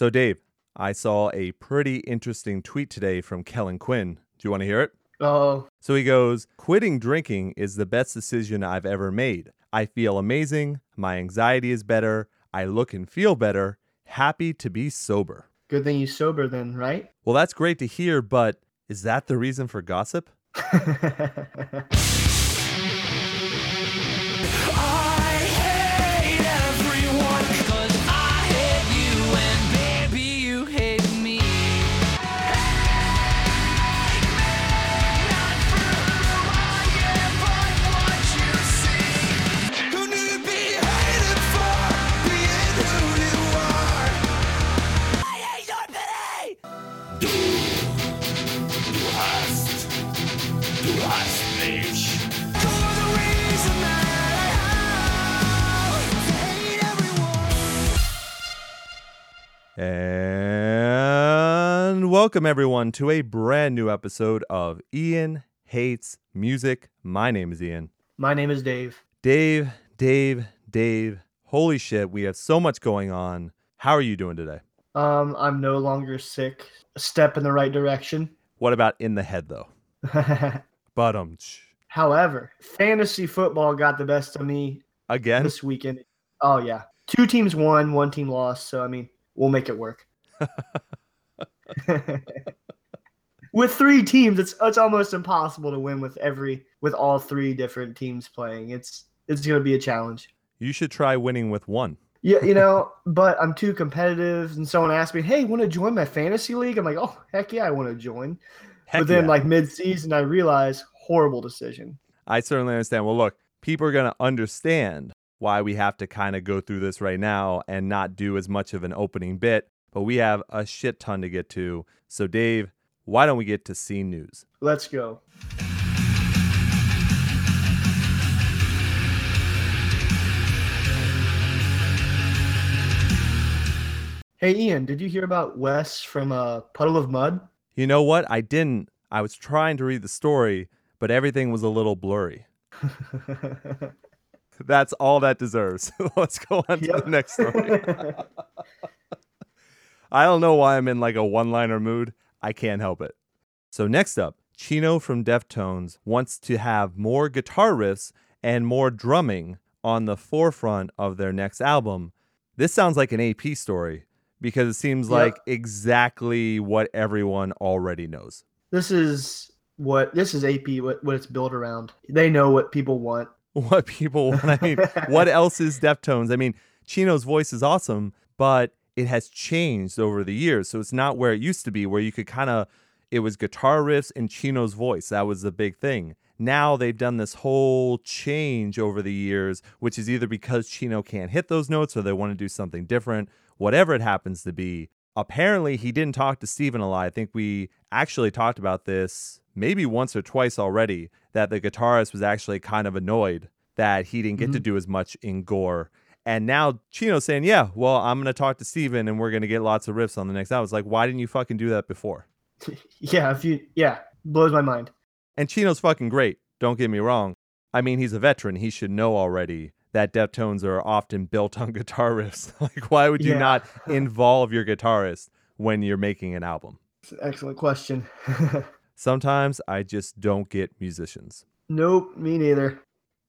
So, Dave, I saw a pretty interesting tweet today from Kellin Quinn. Do you want to hear it? Oh, So he goes, Quitting drinking is the best decision I've ever made. I feel amazing. My anxiety is better. I look and feel better. Happy to be sober. good thing you sober then, right? Well, that's great to hear, but is that the reason for gossip? And welcome everyone to a brand new episode of Ian Hates Music. My name is Ian. My name is Dave. Dave, Dave, Dave. Holy shit, we have so much going on. How are you doing today? Um, I'm no longer sick. A step in the right direction. What about in the head though? But um However, fantasy football got the best of me again. this weekend. Oh yeah, two teams won, one team lost. So I mean, we'll make it work. with three teams, it's it's almost impossible to win with every with all three different teams playing. It's it's gonna be a challenge. You should try winning with one. Yeah, you know, but I'm too competitive. And someone asked me, "Hey, want to join my fantasy league?" I'm like, "Oh, heck yeah, I want to join." Heck but then, yeah. like mid-season, I realized horrible decision. I certainly understand. Well, look, people are going to understand why we have to kind of go through this right now and not do as much of an opening bit, but we have a shit ton to get to. So, Dave, why don't we get to scene news? Let's go. Hey, Ian, did you hear about Wes from uh, Puddle of Mudd? You know what? I didn't. I was trying to read the story, but everything was a little blurry. That's all that deserves. Let's go on to the next story. I don't know why I'm in like a one liner mood. I can't help it. So, next up, Chino from Deftones wants to have more guitar riffs and more drumming on the forefront of their next album. This sounds like an AP story because it seems Yep. like exactly what everyone already knows. this is what this is AP what, what it's built around. They know what people want. What people want. I mean, what else is Deftones? I mean, Chino's voice is awesome, but it has changed over the years. So it's not where it used to be, where you could kind of, it was guitar riffs and Chino's voice. That was the big thing. Now they've done this whole change over the years, which is either because Chino can't hit those notes or they want to do something different, whatever it happens to be. Apparently, he didn't talk to Steven a lot. I think we actually talked about this maybe once or twice already that the guitarist was actually kind of annoyed that he didn't get to mm-hmm. do as much in Gore. And now Chino's saying, Yeah, well, I'm going to talk to Steven and we're going to get lots of riffs on the next album. It's like, why didn't you fucking do that before? yeah, if you yeah, blows my mind. And Chino's fucking great. Don't get me wrong. I mean, he's a veteran. He should know already that Deftones are often built on guitar riffs. like, why would you Yeah. not involve your guitarist when you're making an album? It's an excellent question. Sometimes I just don't get musicians. nope, me neither.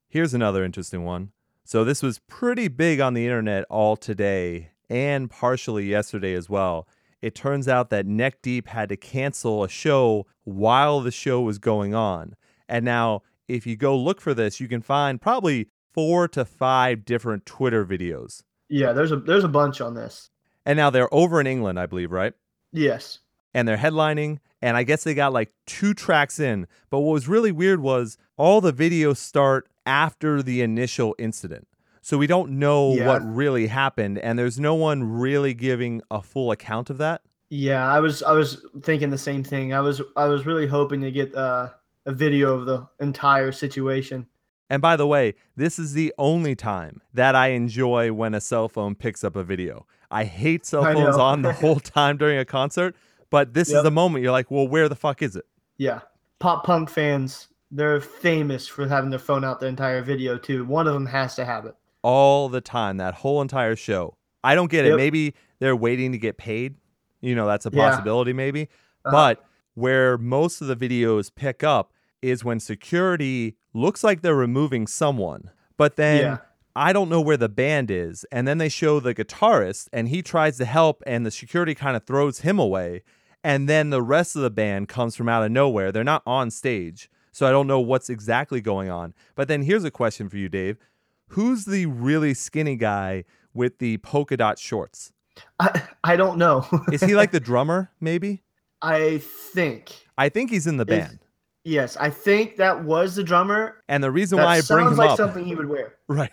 Here's another interesting one. So, this was pretty big on the internet all today and partially yesterday as well. It turns out that Neck Deep had to cancel a show while the show was going on. And now, if you go look for this, you can find probably four to five different Twitter videos. Yeah, there's a there's a bunch on this. And now they're over in England, I believe, right? Yes. And they're headlining and i guess they got like two tracks in but what was really weird was all the videos start after the initial incident so we don't know Yeah. what really happened and there's no one really giving a full account of that Yeah, I was I was thinking the same thing. I was I was really hoping to get uh, a video of the entire situation. and by the way this is the only time that i enjoy when a cell phone picks up a video i hate cell phones know. on the whole time during a concert but this is Yep. the moment you're like well where the fuck is it Yeah, pop punk fans they're famous for having their phone out the entire video too. One of them has to have it. all the time that whole entire show I don't get it. Maybe they're waiting to get paid. You know, that's a Yeah. possibility, maybe. Uh-huh. But where most of the videos pick up is when security looks like they're removing someone, but then Yeah. I don't know where the band is. And then they show the guitarist and he tries to help, and the security kind of throws him away. And then the rest of the band comes from out of nowhere. They're not on stage. So I don't know what's exactly going on. But then here's a question for you, Dave. Who's the really skinny guy with the polka dot shorts? I, I don't know. Is he like the drummer, maybe? I think. I think he's in the band. Yes, I think that was the drummer. And the reason That why I bring sounds him like up, something he would wear. right?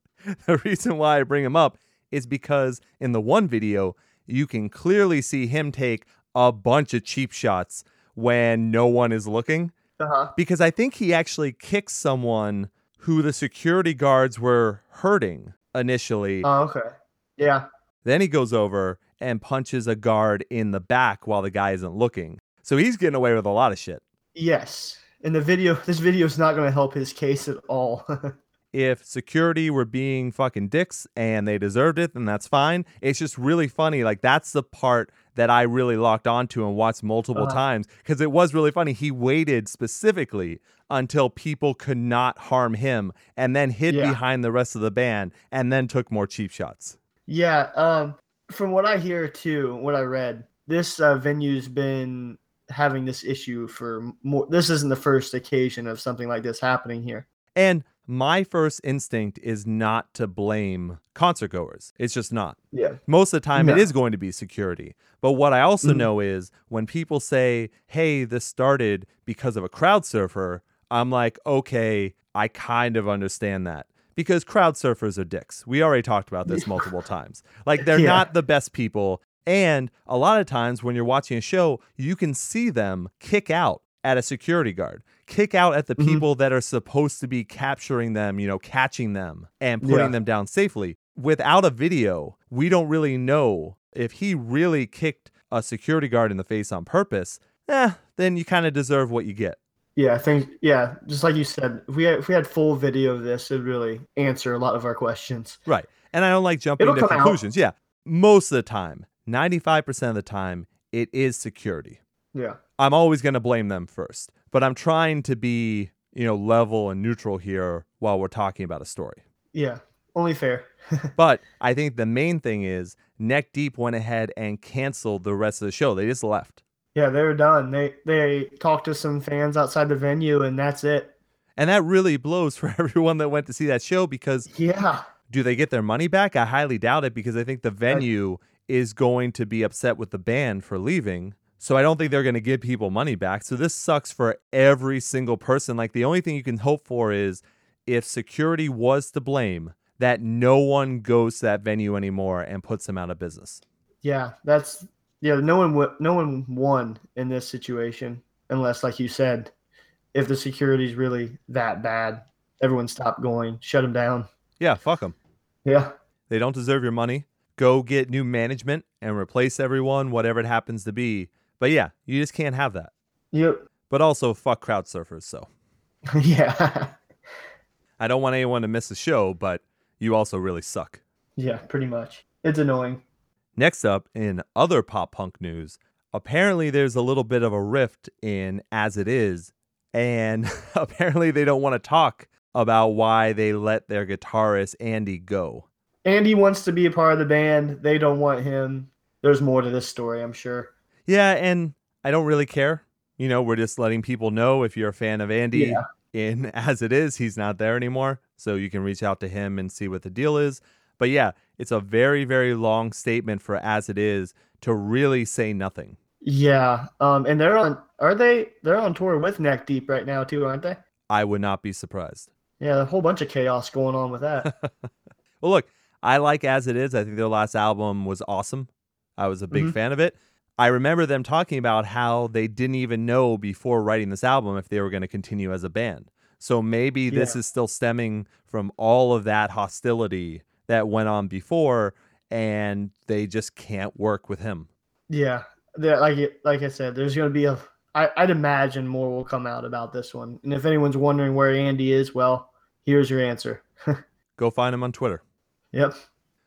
the reason why I bring him up is because in the one video, you can clearly see him take a bunch of cheap shots when no one is looking. Uh huh. Because I think he actually kicks someone who the security guards were hurting initially. Oh, okay. Yeah. Then he goes over and punches a guard in the back while the guy isn't looking. So he's getting away with a lot of shit. Yes. In the video, this video is not going to help his case at all. if security were being fucking dicks and they deserved it, then that's fine. It's just really funny. Like that's the part that I really locked onto and watched multiple Uh-huh. times because it was really funny. He waited specifically until people could not harm him and then hid Yeah. behind the rest of the band and then took more cheap shots. yeah. Um. From what I hear too, what I read, this uh, venue's been having this issue for more. This isn't the first occasion of something like this happening here. And my first instinct is not to blame concert goers. It's just not. Yeah. most of the time it No. is going to be security. But what I also Mhm. know is when people say, hey, this started because of a crowd surfer, I'm like, okay, I kind of understand that. Because crowd surfers are dicks. We already talked about this multiple times. Like, they're Yeah. not the best people. And a lot of times when you're watching a show, you can see them kick out at a security guard, kick out at the Mhm. people that are supposed to be capturing them, you know, catching them and putting Yeah. them down safely. Without a video, we don't really know if he really kicked a security guard in the face on purpose. Eh, then you kind of deserve what you get. Yeah, I think yeah, just like you said, if we had, if we had full video of this, it'd really answer a lot of our questions. Right. And I don't like jumping It'll to come out. conclusions. Yeah. Most of the time, 95% of the time, it is security. Yeah. I'm always going to blame them first, but I'm trying to be, you know, level and neutral here while we're talking about a story. Yeah. Only fair. But I think the main thing is Neck Deep went ahead and canceled the rest of the show. They just left. Yeah, they were done. They they talked to some fans outside the venue and that's it. And that really blows for everyone that went to see that show because Yeah. do they get their money back? I highly doubt it because I think the venue is going to be upset with the band for leaving. So I don't think they're going to give people money back. So this sucks for every single person. Like the only thing you can hope for is if security was to blame, that no one goes to that venue anymore and puts them out of business. Yeah, that's yeah, no one w- no one won in this situation unless like you said, if the security's really that bad, everyone stop going, shut them down. Yeah, fuck them. Yeah. They don't deserve your money. Go get new management and replace everyone, whatever it happens to be. But yeah, you just can't have that. Yep. But also, fuck crowd surfers. So yeah. I don't want anyone to miss the show, but you also really suck. yeah, pretty much. It's annoying. Next up, in other pop punk news, apparently there's a little bit of a rift in As It Is, and apparently they don't want to talk about why they let their guitarist Andy go. Andy wants to be a part of the band. They don't want him. There's more to this story, I'm sure. Yeah, and I don't really care. You know, we're just letting people know if you're a fan of Andy Yeah. in As It Is, he's not there anymore. So you can reach out to him and see what the deal is. But yeah, it's a very, very long statement for As It Is to really say nothing. Yeah. Um and they're on are they they're on tour with Neck Deep right now too, aren't they? I would not be surprised. Yeah, a whole bunch of chaos going on with that. Well, look, I like As It Is. I think their last album was awesome. I was a big Mhm. fan of it. I remember them talking about how they didn't even know before writing this album if they were going to continue as a band. So maybe this Yeah. is still stemming from all of that hostility that went on before and they just can't work with him. yeah. There like like I said, there's gonna be a I, I'd imagine more will come out about this one. And if anyone's wondering where Andy is, well, here's your answer. Go find him on Twitter. Yep.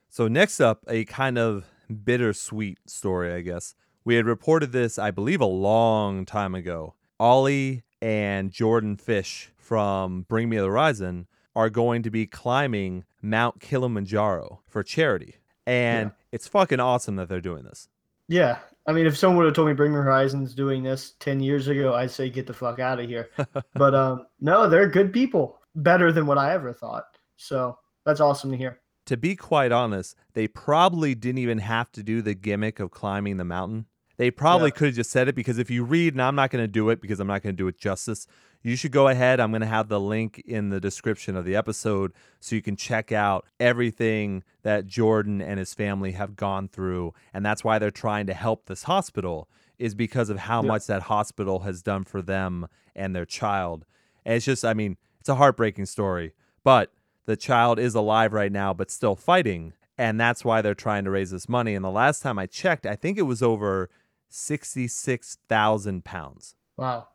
So, next up, a kind of bittersweet story, I guess. We had reported this, I believe, a long time ago. Ollie and Jordan Fish from Bring Me the Horizon are going to be climbing Mount Kilimanjaro for charity. And it's fucking awesome that they're doing this. Yeah. I mean, if someone would have told me Bring Me Horizons doing this 10 years ago, I'd say get the fuck out of here. but um, no, they're good people. Better than what I ever thought. So that's awesome to hear. To be quite honest, they probably didn't even have to do the gimmick of climbing the mountain. They probably Yeah. could have just said it because if you read, and I'm not going to do it because I'm not going to do it justice, you should go ahead. I'm going to have the link in the description of the episode so you can check out everything that Jordan and his family have gone through. And that's why they're trying to help this hospital, is because of how Yeah. much that hospital has done for them and their child. And it's just, I mean, it's a heartbreaking story, but the child is alive right now, but still fighting. And that's why they're trying to raise this money. And the last time I checked, I think it was over 66,000 pounds, Wow.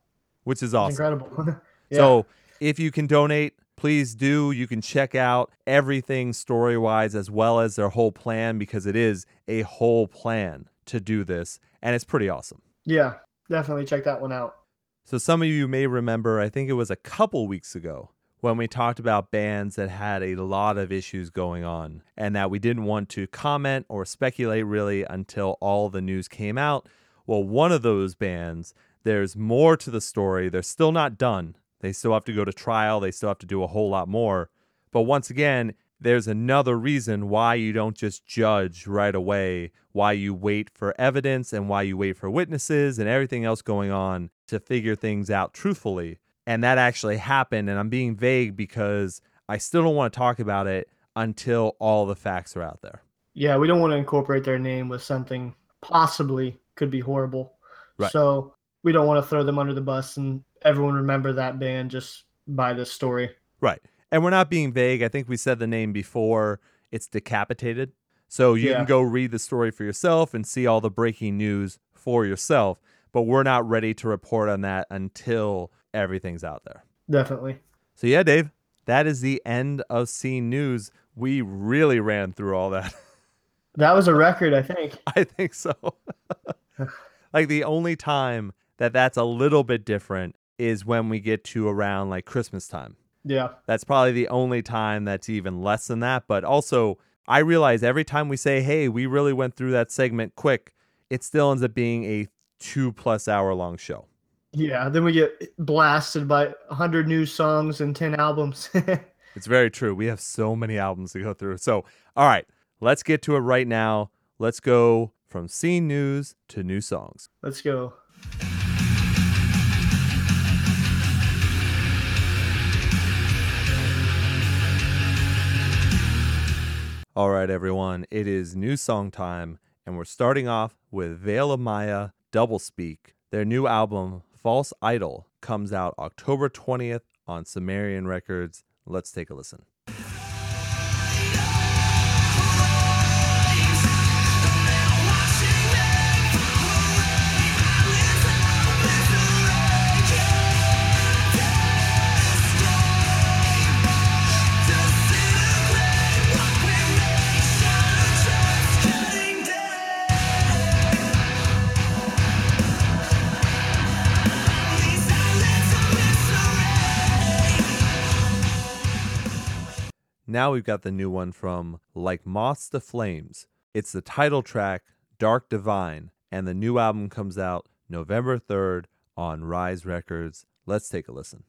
which is awesome. incredible. yeah. So if you can donate, please do. You can check out everything story wise as well as their whole plan because it is a whole plan to do this. And it's pretty awesome. yeah, definitely check that one out. So some of you may remember, I think it was a couple weeks ago when we talked about bands that had a lot of issues going on and that we didn't want to comment or speculate really until all the news came out. Well, one of those bands, there's more to the story. They're still not done. They still have to go to trial. They still have to do a whole lot more. But once again, there's another reason why you don't just judge right away, why you wait for evidence and why you wait for witnesses and everything else going on to figure things out truthfully. And that actually happened. And I'm being vague because I still don't want to talk about it until all the facts are out there. Yeah, we don't want to incorporate their name with something possibly could be horrible. Right. So we don't want to throw them under the bus and everyone remember that band just by this story. Right. And we're not being vague. I think we said the name before. It's Decapitated. So you Yeah. can go read the story for yourself and see all the breaking news for yourself. But we're not ready to report on that until everything's out there. Definitely. So, yeah, Dave, that is the end of Scene News. We really ran through all that. That was a record, I think. I think so. like the only time that that's a little bit different is when we get to around like Christmas time. Yeah. That's probably the only time that's even less than that. But also, I realize every time we say, hey, we really went through that segment quick, it still ends up being a two plus hour long show. Yeah. Then we get blasted by 100 new songs and 10 albums. It's very true. We have so many albums to go through. So, all right, let's get to it right now. Let's go from scene news to new songs. Let's go. All right, everyone, it is new song time, and we're starting off with Veil of Maya Double Speak. Their new album, False Idol, comes out October 20th on Sumerian Records. Let's take a listen. Now we've got the new one from Like Moths to Flames. It's the title track, Dark Divine, and the new album comes out November 3rd on Rise Records. Let's take a listen.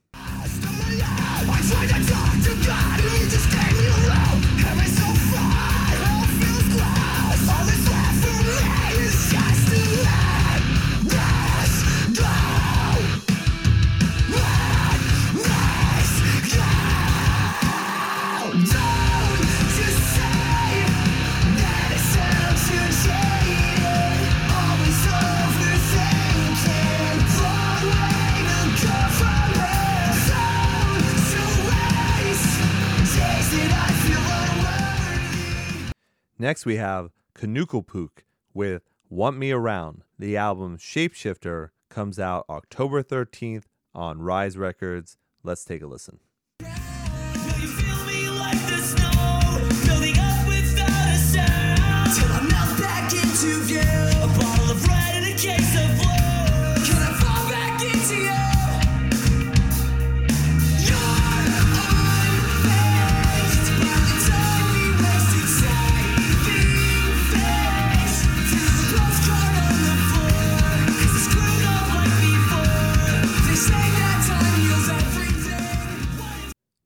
Next, we have Knuckle Puck with Want Me Around. The album Shapeshifter comes out October 13th on Rise Records. Let's take a listen.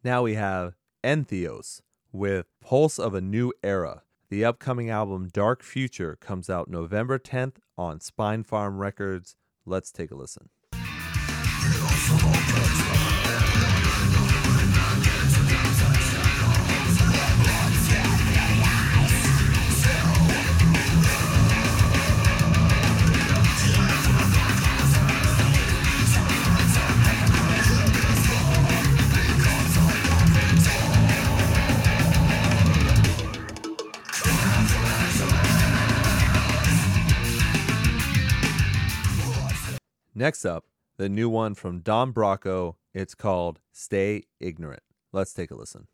Now we have Entheos with Pulse of a New Era. The upcoming album Dark Future comes out November 10th on Spinefarm Records. Let's take a listen. Next up, the new one from Don Broco. It's called Stay Ignorant. Let's take a listen.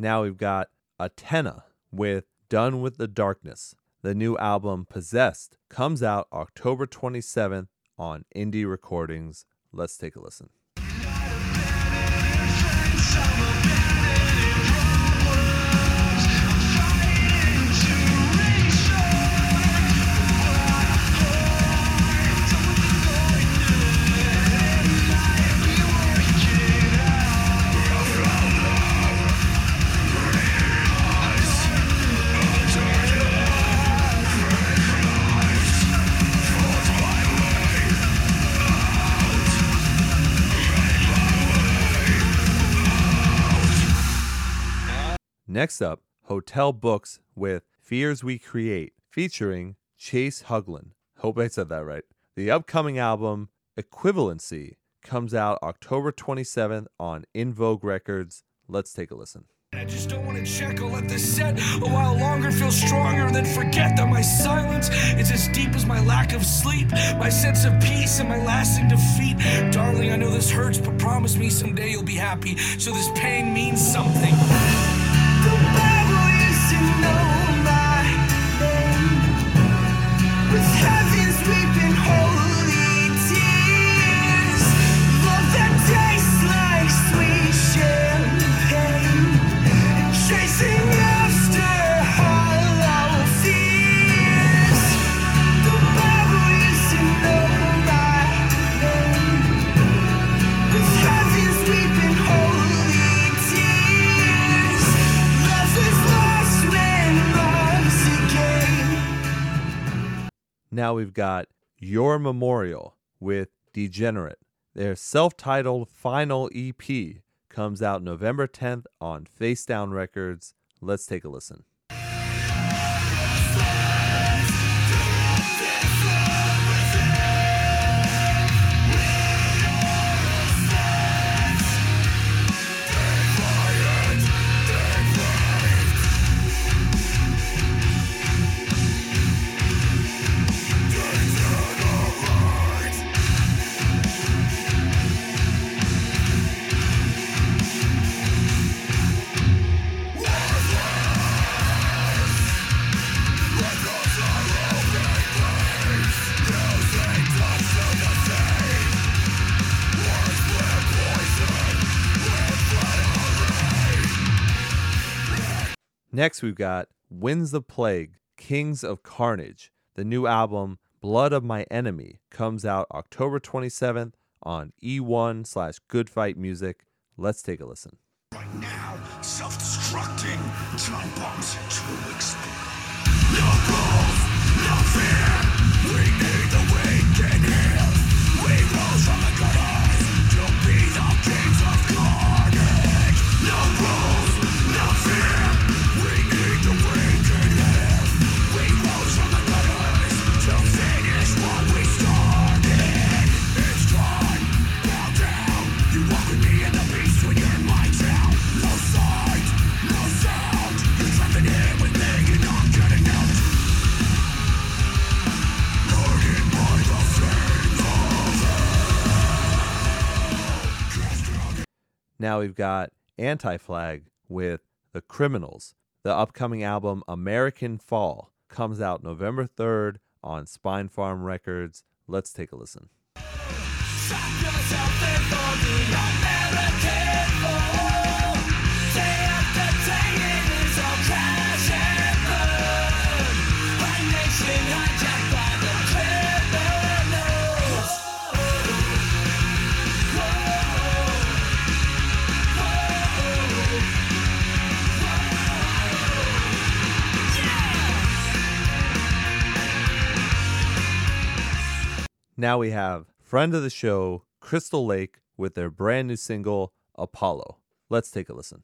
Now we've got Atena with Done with the Darkness. The new album Possessed comes out October 27th on Indie Recordings. Let's take a listen. Next up, Hotel Books with Fears We Create, featuring Chase Huglin. Hope I said that right. The upcoming album, Equivalency, comes out October 27th on In Vogue Records. Let's take a listen. I just don't want to check. I'll let this set a while longer, feel stronger, and then forget that my silence is as deep as my lack of sleep, my sense of peace, and my lasting defeat. Darling, I know this hurts, but promise me someday you'll be happy. So this pain means something. Now we've got Your Memorial with Degenerate. Their self titled final EP comes out November 10th on Face Down Records. Let's take a listen. Next, we've got Winds of Plague, Kings of Carnage. The new album, Blood of My Enemy, comes out October 27th on E1 slash Good Fight Music. Let's take a listen. Right now, self-destructing time bombs. Now we've got Anti Flag with The Criminals. The upcoming album American Fall comes out November 3rd on Spinefarm Records. Let's take a listen. Now we have friend of the show, Crystal Lake, with their brand new single, Apollo. Let's take a listen.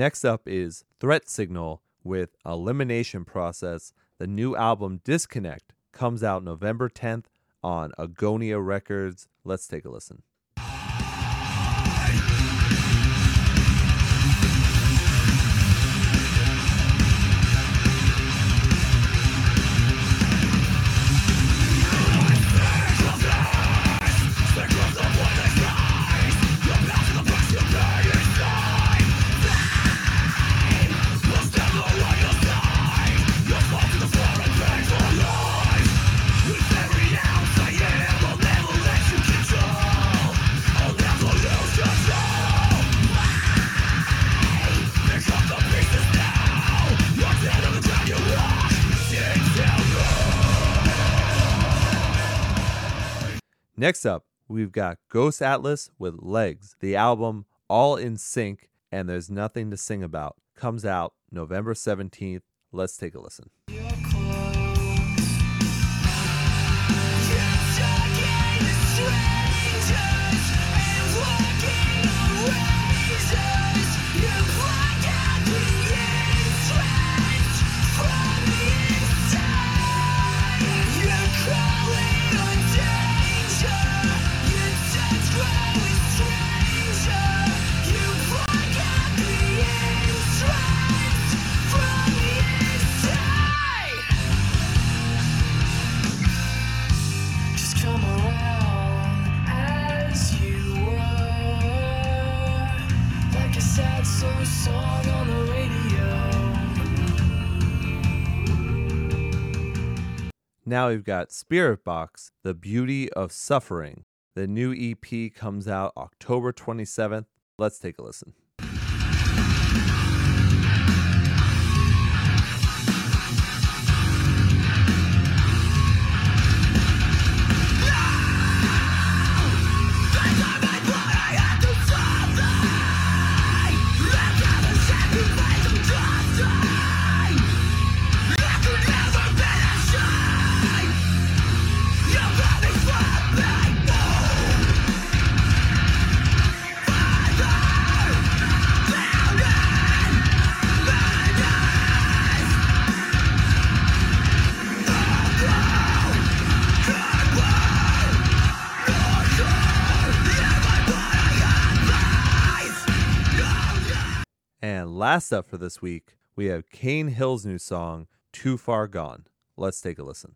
Next up is Threat Signal with Elimination Process. The new album Disconnect comes out November 10th on Agonia Records. Let's take a listen. Next up, we've got Ghost Atlas with Legs. The album All in Sync and There's Nothing to Sing About comes out November 17th. Let's take a listen. Now we've got Spiritbox, The Beauty of Suffering. The new EP comes out October 27th. Let's take a listen. Last up for this week, we have Cane Hill's new song, Too Far Gone. Let's take a listen.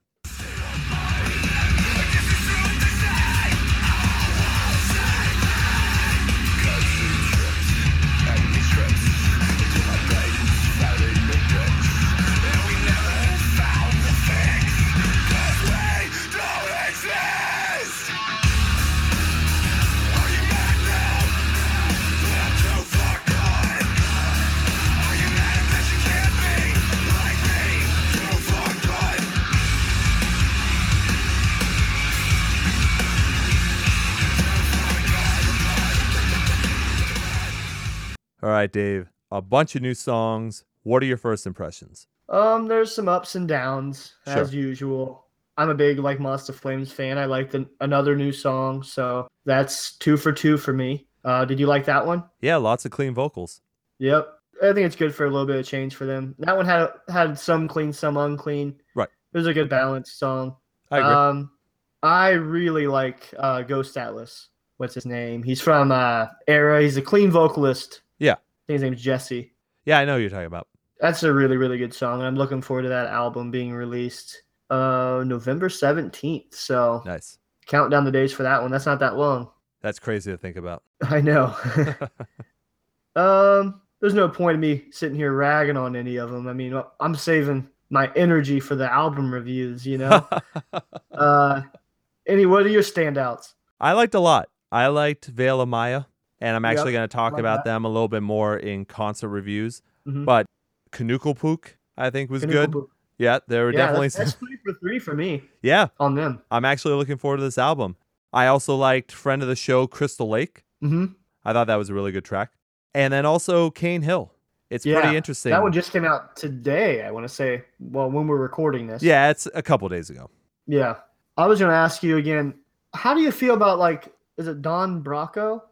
Right, Dave. A bunch of new songs. What are your first impressions? Um, there's some ups and downs Sure. as usual. I'm a big like Moths to Flames fan. I like the another new song, so that's two for two for me. Uh, did you like that one? Yeah, lots of clean vocals. Yep. I think it's good for a little bit of change for them. That one had had some clean, some unclean. Right. It was a good balanced song. I agree. Um, I really like uh, Ghost Atlas. What's his name? He's from uh, Erra. He's a clean vocalist. Yeah. I think his name's Jesse. yeah, I know who you're talking about. That's a really, really good song. and I'm looking forward to that album being released uh, November 17th. So Nice. count down the days for that one. That's not that long. That's crazy to think about. I know. um, there's no point in me sitting here ragging on any of them. I mean, I'm saving my energy for the album reviews, you know? uh, any, what are your standouts? I liked a lot. I liked Veil of Maya, and I'm actually Yep, going to talk like about that. them a little bit more in concert reviews. Mhm. But Knuckle Puck, I think, was good. Yeah, there were Yeah, definitely that's, that's three for three for me Yeah, on them. I'm actually looking forward to this album. I also liked friend of the show Crystal Lake. hmm I thought that was a really good track. And then also Cane Hill. It's Yeah, pretty interesting. That one just came out today, I want to say. Well, when we're recording this. yeah, it's a couple days ago. Yeah. I was going to ask you again, how do you feel about, like, is it Don Bracco?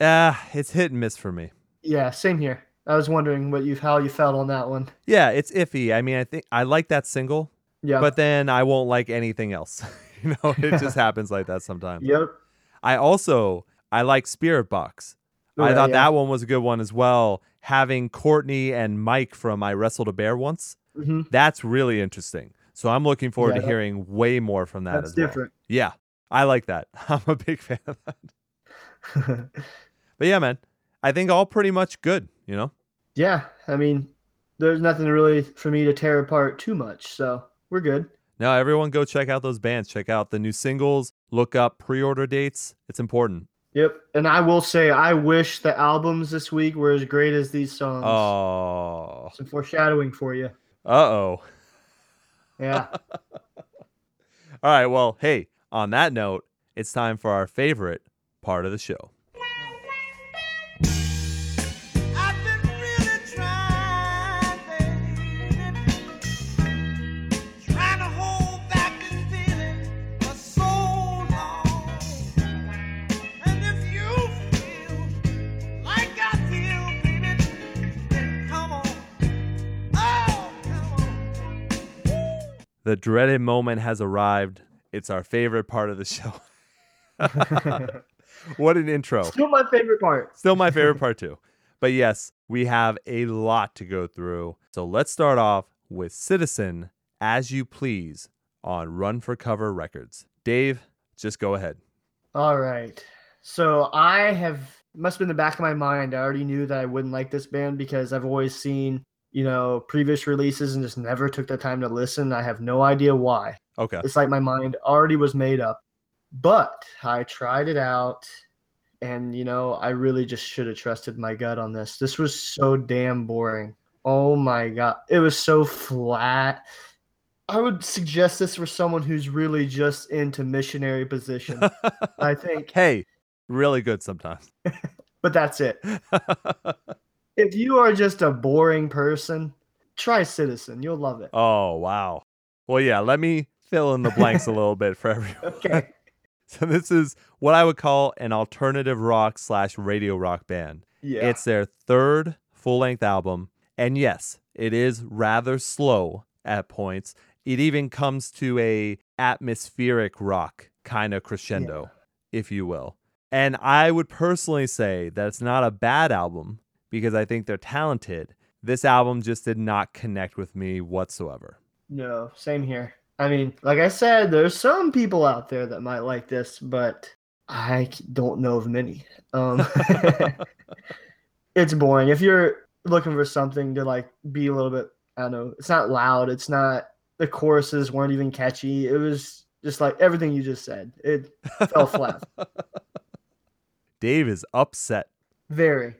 Ah, it's hit and miss for me. Yeah, same here. I was wondering what you how you felt on that one. Yeah, it's iffy. I mean, I think I like that single, Yeah. but then I won't like anything else. you know, it just happens like that sometimes. yep. I also I like Spiritbox. I thought yeah. that one was a good one as well. Having Courtney and Mike from I Wrestled a Bear Once, hmm that's really interesting. So I'm looking forward Yeah, to hearing way more from that That's as well. different. Yeah, I like that. I'm a big fan of that. But yeah, man, I think all pretty much good. You know, yeah, I mean, there's nothing really for me to tear apart too much, so we're good. now everyone go check out those bands. Check out the new singles. Look up pre-order dates. It's important. Yep. And I will say, I wish the albums this week were as great as these songs. Oh, Some foreshadowing for you. uh oh. Yeah. All right. Well, hey, on that note, it's time for our favorite part of the show. The dreaded moment has arrived. It's our favorite part of the show. what an intro. Still my favorite part. Still my favorite part too. But yes, we have a lot to go through. So let's start off with Citizen As You Please on Run for Cover Records. Dave, just go ahead. All right. So I have must have been in the back of my mind. I already knew that I wouldn't like this band because I've always seen, you know, previous releases and just never took the time to listen. I have no idea why. Okay. It's like my mind already was made up. But I tried it out and you know, I really just should have trusted my gut on this. This was so damn boring. Oh my god. It was so flat. I would suggest this for someone who's really just into missionary position. I think hey, really good sometimes. but that's it. If you are just a boring person, try Citizen. You'll love it. oh, wow. Well, yeah, let me fill in the blanks a little bit for everyone. Okay. So this is what I would call an alternative rock slash radio rock band. Yeah. It's their third full length album. And yes, it is rather slow at points. It even comes to a atmospheric rock kind of crescendo, if you will. And I would personally say that it's not a bad album because I think they're talented. This album just did not connect with me whatsoever. no, same here. I mean, like I said, there's some people out there that might like this, but I don't know of many. Um, it's boring. If you're looking for something to like be a little bit, I don't know, it's not loud. It's not, the choruses weren't even catchy. It was just like everything you just said. It fell flat. Dave is upset. Very.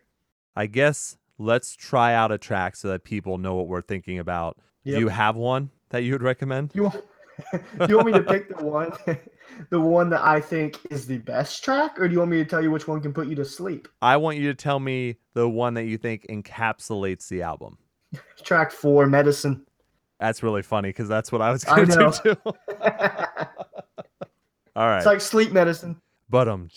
I guess let's try out a track so that people know what we're thinking about. Yep. Do you have one that you would recommend? You want, you want me to pick the one, the one that I think is the best track, or do you want me to tell you which one can put you to sleep? I want you to tell me the one that you think encapsulates the album. Track four, Medicine. That's really funny because that's what I was going to do. All right. It's like sleep medicine. but um.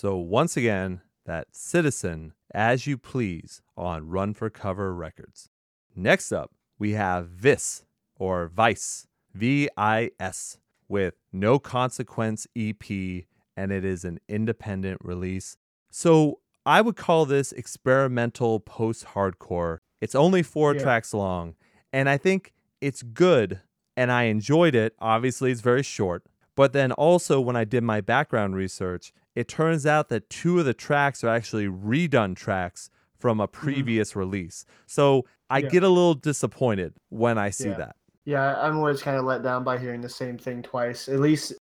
So once again, that Citizen as you please on Run for Cover Records. Next up, we have Vis or Vice, V I S, with No Consequence EP, and it is an independent release. So I would call this experimental post hardcore. It's only four Yeah. tracks long, and I think it's good, and I enjoyed it. Obviously, it's very short. But then also, when I did my background research, it turns out that two of the tracks are actually redone tracks from a mm-hmm. previous release. So I Yeah. get a little disappointed when I see Yeah. that. Yeah, I'm always kind of let down by hearing the same thing twice. At least,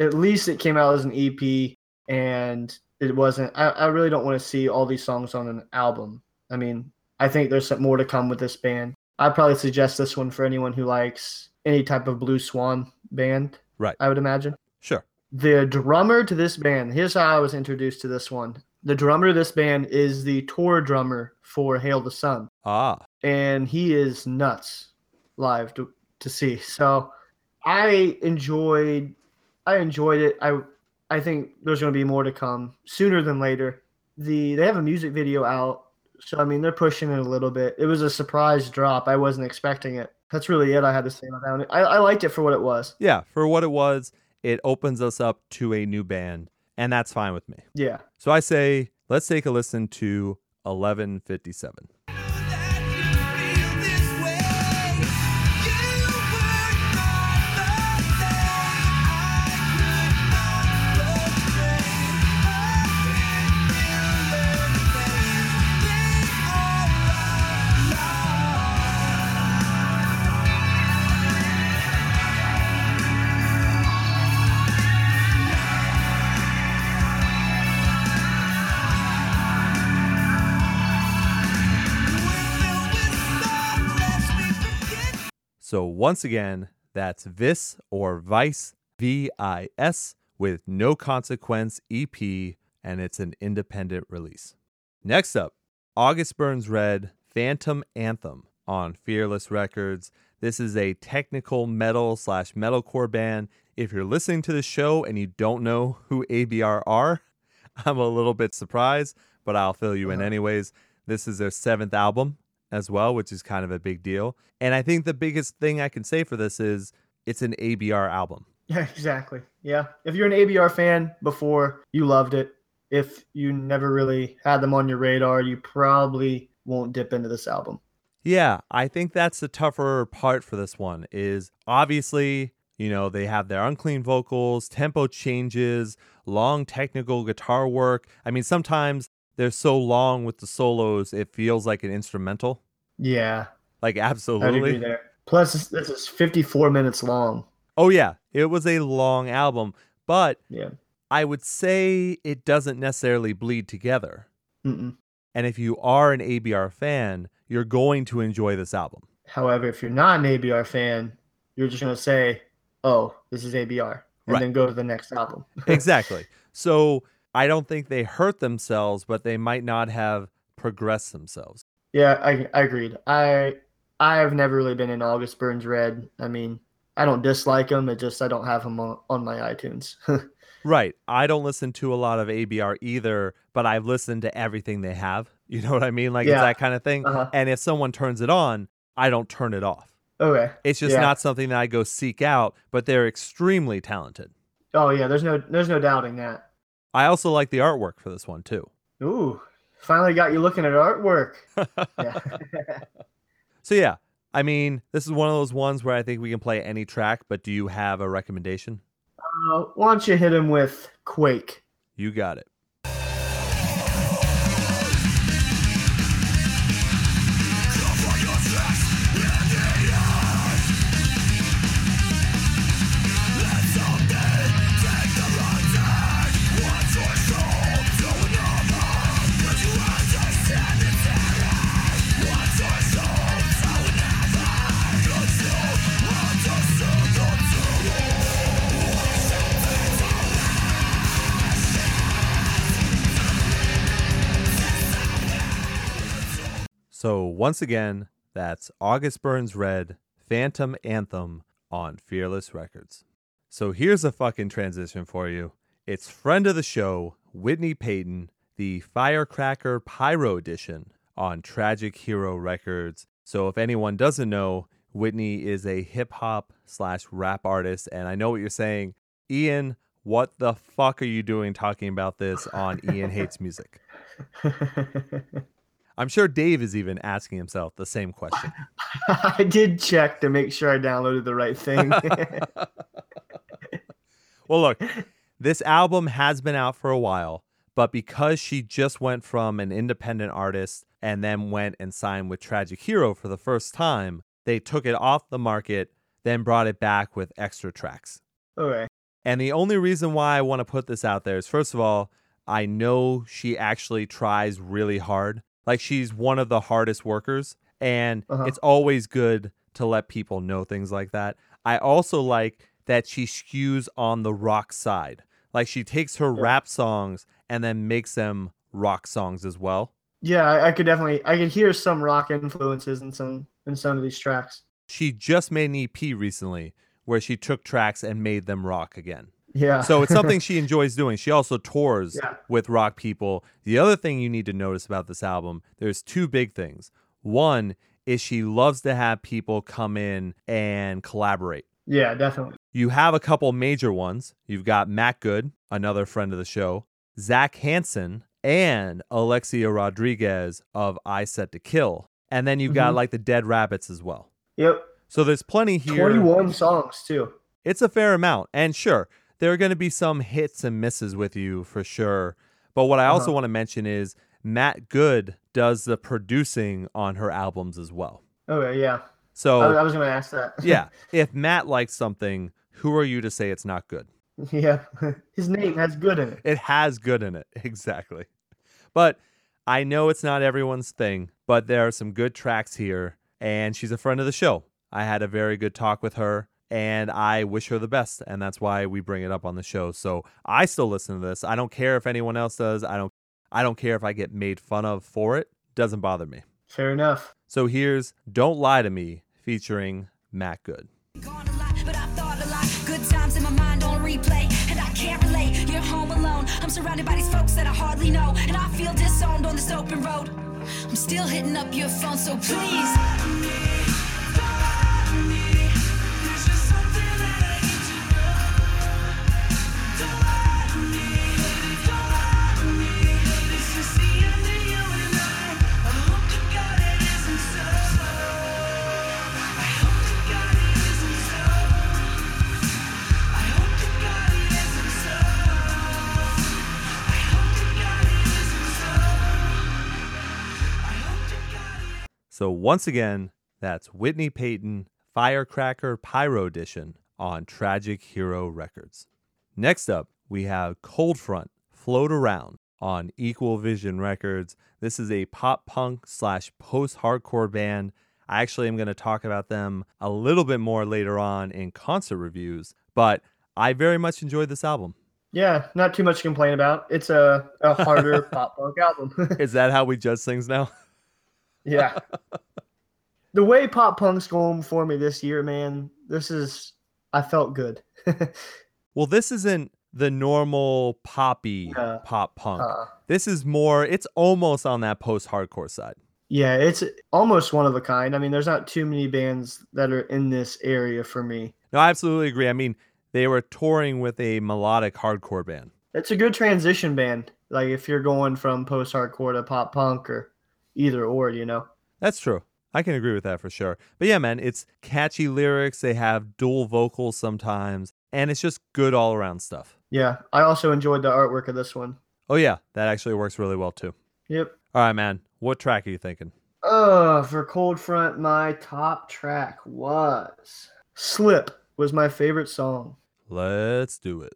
at least it came out as an EP, and it wasn't. I, I really don't want to see all these songs on an album. I mean, I think there's some more to come with this band. I'd probably suggest this one for anyone who likes any type of Blue Swan band. Right. I would imagine. Sure. The drummer to this band, here's how I was introduced to this one. The drummer to this band is the tour drummer for Hail the Sun Ah, and he is nuts live to, to see. So I enjoyed I enjoyed it. I I think there's going to be more to come sooner than later. The they have a music video out, so I mean they're pushing it a little bit. It was a surprise drop. I wasn't expecting it. That's really it I had to say about it. I, I liked it for what it was. yeah, for what it was, it opens us up to a new band, and that's fine with me. Yeah. So I say, let's take a listen to 1157. So once again, that's Vis or Vice, V I S, with No Consequence EP, and it's an independent release. Next up, August Burns Red, Phantom Anthem on Fearless Records. This is a technical metal slash metalcore band. If you're listening to the show and you don't know who ABR are, I'm a little bit surprised, but I'll fill you in Uh-huh. anyways. This is their seventh album as well, which is kind of a big deal. And I think the biggest thing I can say for this is it's an ABR album. Yeah, exactly. Yeah. If you're an ABR fan before, you loved it. If you never really had them on your radar, you probably won't dip into this album. Yeah, I think that's the tougher part for this one is obviously, you know, they have their unclean vocals, tempo changes, long technical guitar work. I mean, sometimes they're so long with the solos, it feels like an instrumental. Yeah, Like absolutely. there. Plus, this, this is 54 minutes long. Oh yeah, it was a long album, but Yeah. I would say it doesn't necessarily bleed together. Mm-mm. And if you are an ABR fan, you're going to enjoy this album. However, if you're not an ABR fan, you're just going to say, oh, this is ABR, and Right. then go to the next album. exactly. So I don't think they hurt themselves, but they might not have progressed themselves. yeah, I, I agreed. I I've never really been in August Burns Red. I mean, I don't dislike them. It just I don't have them on, on my iTunes. Right. I don't listen to a lot of ABR either, but I've listened to everything they have. You know what I mean? Like it's that kind of thing. Uh-huh. And if someone turns it on, I don't turn it off. okay. It's just Yeah. not something that I go seek out, but they're extremely talented. Oh yeah, there's no there's no doubting that. I also like the artwork for this one too. Ooh, finally got you looking at artwork. Yeah. So yeah, I mean, this is one of those ones where I think we can play any track, but do you have a recommendation? uh, why don't you hit him with Quake? You got it. Once again, that's August Burns Red Phantom Anthem on Fearless Records. So here's a fucking transition for you. It's friend of the show, Whitney Peyton, the Firecracker Pyro Edition on Tragic Hero Records. So if anyone doesn't know, Whitney is a hip hop slash rap artist, and I know what you're saying. Ian, what the fuck are you doing talking about this on Ian Hates Music? I'm sure Dave is even asking himself the same question. I did check to make sure I downloaded the right thing. Well, look, this album has been out for a while, but because she just went from an independent artist and then went and signed with Tragic Hero for the first time, they took it off the market, then brought it back with extra tracks. okay. And the only reason why I want to put this out there is first of all, I know she actually tries really hard. Like she's one of the hardest workers, and Uh-huh. it's always good to let people know things like that. I also like that she skews on the rock side. Like she takes her Yeah. rap songs and then makes them rock songs as well. Yeah, I, I could definitely I could hear some rock influences in some in some of these tracks. She just made an EP recently where she took tracks and made them rock again. Yeah. So it's something she enjoys doing. She also tours Yeah. with rock people. The other thing you need to notice about this album, there's two big things. One is she loves to have people come in and collaborate. yeah, definitely. You have a couple major ones. You've got Matt Good, another friend of the show, Zach Hansen, and Alexia Rodriguez of Eyes Set to Kill. And then you've got Mhm. like the Dead Rabbitts as well. Yep. So there's plenty here. 21 songs too. It's a fair amount. And sure, there are going to be some hits and misses with you for sure. But what I also Uh-huh. want to mention is Matt Good does the producing on her albums as well. Okay, yeah. So, I, I was gonna ask that. yeah, if Matt likes something, who are you to say it's not good? yeah. His name has good in it. It has good in it. Exactly. But I know it's not everyone's thing, but there are some good tracks here. And she's a friend of the show. I had a very good talk with her and I wish her the best. And that's why we bring it up on the show. So I still listen to this. I don't care if anyone else does. I don't I don't care if I get made fun of for it. Doesn't bother me. Fair enough. So here's Don't Lie to Me featuring Matt Good. Gone a lot, but I've thought a lot. Good times in my mind on replay, and I can't relate. You're home alone. I'm surrounded by these folks that I hardly know, and I feel disowned on this open road. I'm still hitting up your phone, so please. So once again, that's Whitney Peyton Firecracker Pyro Edition on Tragic Hero Records. Next up, we have Cold Front Float Around on Equal Vision Records. This is a pop punk slash post hardcore band. I actually am going to talk about them a little bit more later on in concert reviews, but I very much enjoyed this album. Yeah, not too much to complain about. It's a, a harder pop punk album. Is that how we judge things now? Yeah. The way pop punk's going for me this year, man, this is I felt good. Well, this isn't the normal poppy Yeah. pop punk. Uh, This is more, it's almost on that post hardcore side. yeah, it's almost one of a kind. I mean, there's not too many bands that are in this area for me. No, I absolutely agree. I mean, they were touring with a melodic hardcore band. It's a good transition band. Like if you're going from post hardcore to pop punk or either or, you know. That's true. I can agree with that for sure. But yeah, man, it's catchy lyrics. They have dual vocals sometimes, and it's just good all around stuff. Yeah, I also enjoyed the artwork of this one. Oh, yeah, that actually works really well too. Yep. All right, man, what track are you thinking? Uh, for Cold Front, my top track was Slip was my favorite song. Let's do it.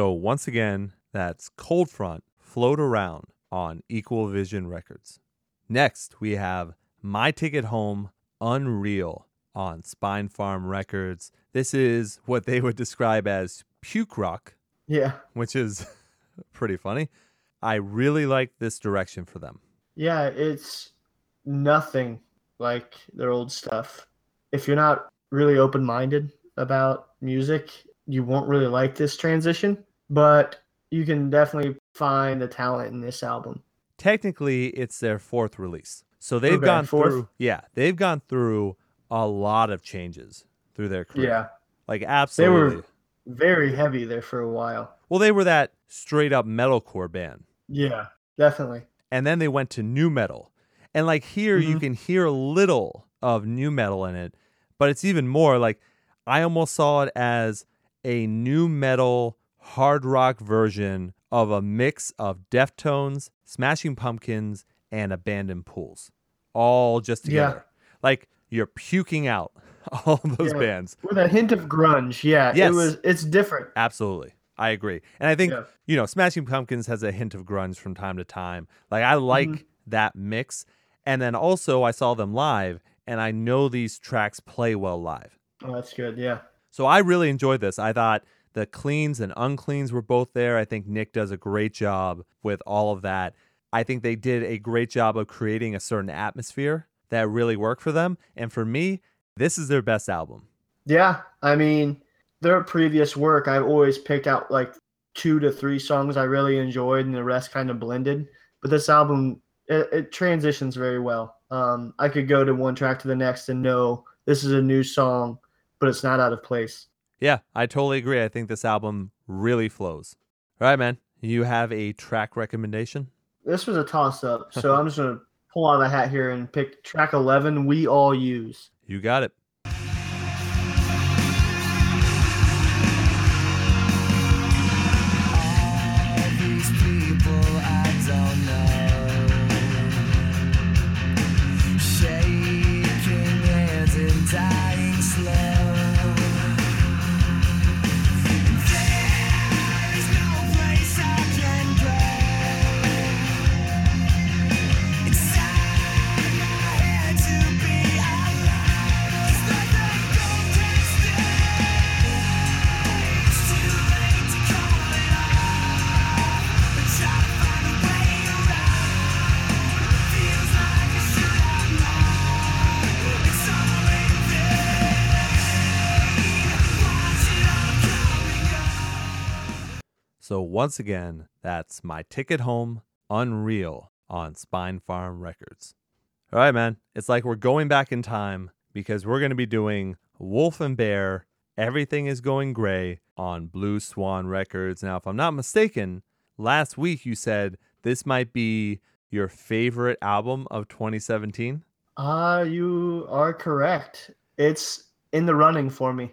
So once again, that's Cold Front, Float Around on Equal Vision Records. Next, we have My Ticket Home, Unreal on Spinefarm Records. This is what they would describe as puke rock, Yeah. which is pretty funny. I really like this direction for them. Yeah, it's nothing like their old stuff. If you're not really open minded about music, you won't really like this transition, but you can definitely find the talent in this album. Technically, it's their fourth release. So they've Okay, gone fourth? through, yeah, they've gone through a lot of changes through their career. Yeah. Like absolutely. They were very heavy there for a while. Well, they were that straight up metalcore band. Yeah, definitely. And then they went to nu metal. And like here you Mhm. can hear a little of nu metal in it, but it's even more like I almost saw it as a nu metal hard rock version of a mix of Deftones, Smashing Pumpkins, and Abandoned Pools. All just together. Yeah. Like you're puking out all those Yeah. bands. With a hint of grunge. Yeah, Yes. it was it's different. Absolutely. I agree. And I think, Yeah. you know, Smashing Pumpkins has a hint of grunge from time to time. Like, I like Mm-hmm. that mix. And then also, I saw them live, and I know these tracks play well live. Oh, that's good. Yeah. So I really enjoyed this. I thought the cleans and uncleans were both there. I think Nick does a great job with all of that. I think they did a great job of creating a certain atmosphere that really worked for them. And for me, this is their best album. Yeah, I mean, their previous work, I've always picked out like two to three songs I really enjoyed, and the rest kind of blended. But this album, it, it transitions very well. Um, I could go to one track to the next and know this is a new song, but it's not out of place. Yeah, I totally agree. I think this album really flows. All right, man. You have a track recommendation? This was a toss up, so I'm just gonna pull out of the hat here and pick track 11. We all use. You got it. Once again, that's My Ticket Home Unreal on Spinefarm Records. All right, man. It's like we're going back in time because we're going to be doing Wolf and Bear. Everything is going gray on Blue Swan Records. Now, if I'm not mistaken, last week you said this might be your favorite album of 2017. Ah, you are correct. It's in the running for me.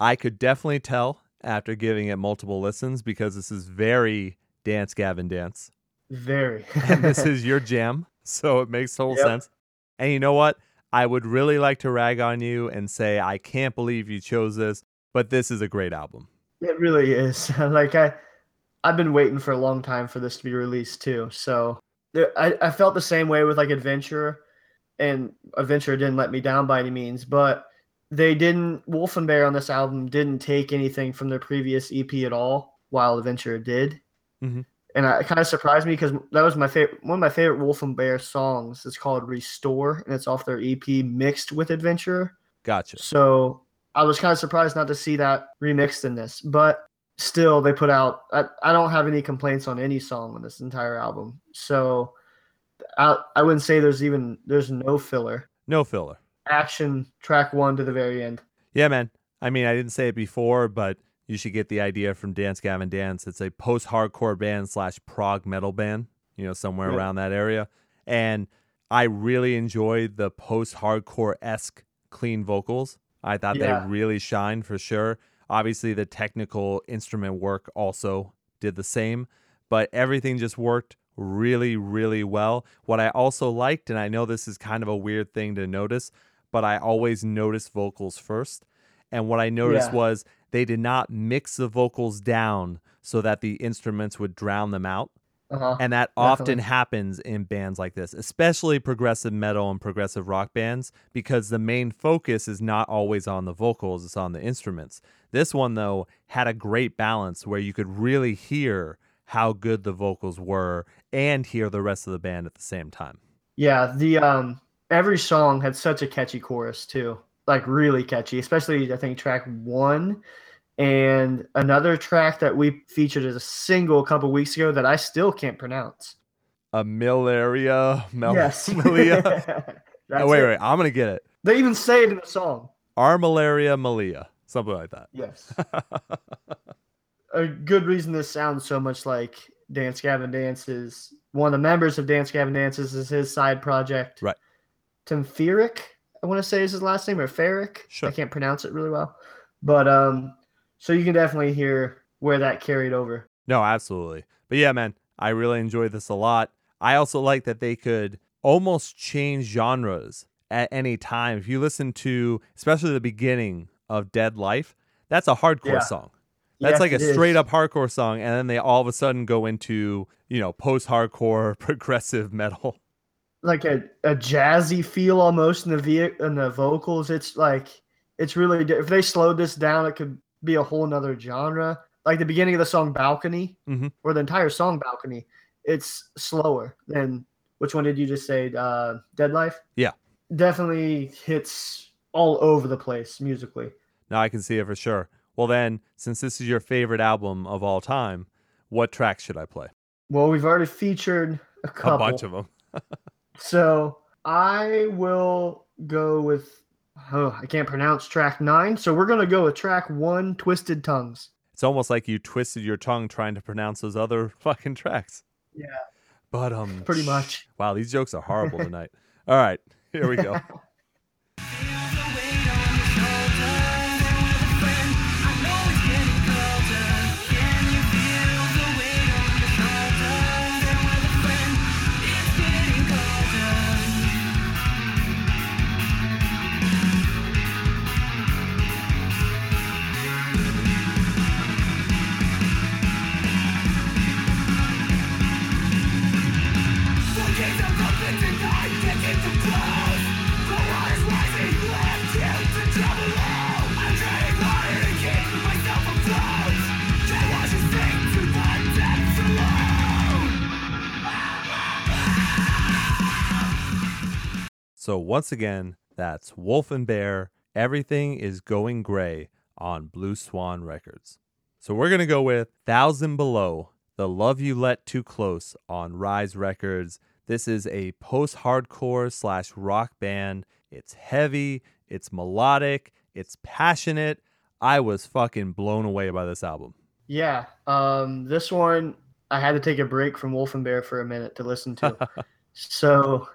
I could definitely tell after giving it multiple listens because this is very Dance Gavin Dance. Very. and this is your jam, so it makes total Yep. sense. And you know what? I would really like to rag on you and say I can't believe you chose this, but this is a great album. It really is. like I, I've been waiting for a long time for this to be released too. So there, I, I felt the same way with like Adventure, and Adventure didn't let me down by any means. But they didn't. Wolf and Bear on this album didn't take anything from their previous EP at all, while Adventure did. Mhm. And I, it kind of surprised me because that was my favorite. One of my favorite Wolf and Bear songs. It's called Restore, and it's off their EP mixed with Adventure. Gotcha. So I was kind of surprised not to see that remixed in this, but still they put out. I, I don't have any complaints on any song on this entire album. So I I wouldn't say there's even there's no filler. No filler. Action track one to the very end. Yeah, man. I mean, I didn't say it before, but you should get the idea from Dance Gavin Dance. It's a post hardcore band slash prog metal band, you know, somewhere Yeah. around that area. And I really enjoyed the post hardcore esque clean vocals. I thought Yeah. they really shined for sure. Obviously, the technical instrument work also did the same, but everything just worked really, really well. What I also liked, and I know this is kind of a weird thing to notice, but I always notice vocals first. And what I noticed Yeah. was they did not mix the vocals down so that the instruments would drown them out. Uh-huh. And that often happens in bands like this, especially progressive metal and progressive rock bands, because the main focus is not always on the vocals, it's on the instruments. This one, though, had a great balance where you could really hear how good the vocals were and hear the rest of the band at the same time. Yeah, the um every song had such a catchy chorus too. Like really catchy, especially I think track 1 and another track that we featured as a single a couple weeks ago that I still can't pronounce. Amelia Mel- yes. Malia. Oh, wait, it. wait, I'm gonna get it. They even say it in the song. Our Armillaria Malia, something like that. Yes. a good reason this sounds so much like Dance Gavin Dance is one of the members of Dance Gavin Dances is his side project. Right. Tim Feerick, I want to say is his last name, or Ferrick. Sure. I can't pronounce it really well. But um so you can definitely hear where that carried over. No, absolutely. But yeah, man, I really enjoyed this a lot. I also like that they could almost change genres at any time. If you listen to, especially the beginning of Dead Life, that's a hardcore Yeah. song. That's Yes, like a it is. straight up hardcore song, and then they all of a sudden go into, you know, post hardcore progressive metal. Like a, a jazzy feel almost in the ve- in the vocals. It's like it's really if they slowed this down, it could be a whole nother genre. Like the beginning of the song "Balcony" Mhm. or the entire song "Balcony," it's slower than which one did you just say? Uh, "Dead Life." Yeah. definitely hits all over the place musically. Now I can see it for sure. Well, then, since this is your favorite album of all time, what tracks should I play? Well, we've already featured a couple. A bunch of them. So I will go with oh, I can't pronounce track nine. So we're gonna go with track one, Twisted Tongues. It's almost like you twisted your tongue trying to pronounce those other fucking tracks. Yeah. But um Pretty much. Wow, these jokes are horrible tonight. All right, here we go. So once again, that's Wolf and Bear. Everything is going gray on Blue Swan Records. So we're gonna go with Thousand Below, The Love You Let Too Close on Rise Records. This is a post-hardcore slash rock band. It's heavy, it's melodic, it's passionate. I was fucking blown away by this album. Yeah. Um, this one I had to take a break from Wolf and Bear for a minute to listen to. so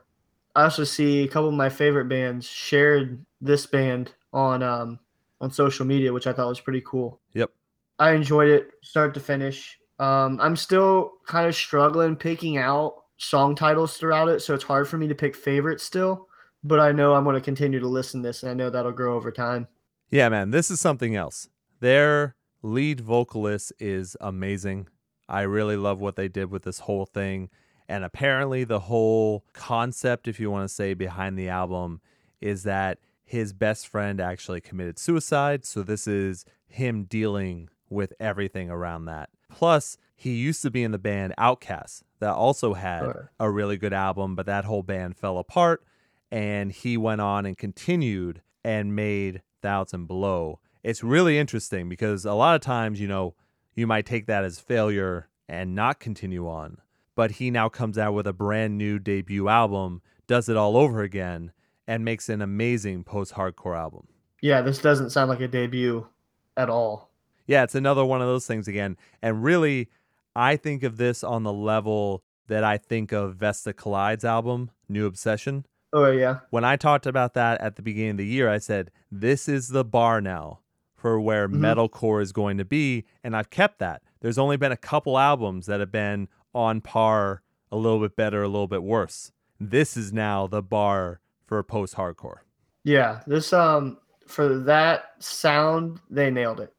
I also see a couple of my favorite bands shared this band on um, on social media, which I thought was pretty cool. Yep. I enjoyed it start to finish. Um, I'm still kind of struggling picking out song titles throughout it, so it's hard for me to pick favorites still. But I know I'm going to continue to listen to this, and I know that'll grow over time. Yeah, man, this is something else. Their lead vocalist is amazing. I really love what they did with this whole thing. And apparently, the whole concept, if you want to say, behind the album is that his best friend actually committed suicide. So, this is him dealing with everything around that. Plus, he used to be in the band Outcast that also had Sure. a really good album, but that whole band fell apart. And he went on and continued and made Thousand Below. It's really interesting because a lot of times, you know, you might take that as failure and not continue on. But he now comes out with a brand new debut album, does it all over again, and makes an amazing post hardcore album. Yeah, this doesn't sound like a debut at all. Yeah, it's another one of those things again. And really, I think of this on the level that I think of Vesta Collide's album, New Obsession. Oh yeah, When I talked about that at the beginning of the year, I said, this is the bar now for where Mhm. metalcore is going to be. And I've kept that. There's only been a couple albums that have been on par, a little bit better, a little bit worse. This is now the bar for post hardcore. yeah. This um for that sound, they nailed it.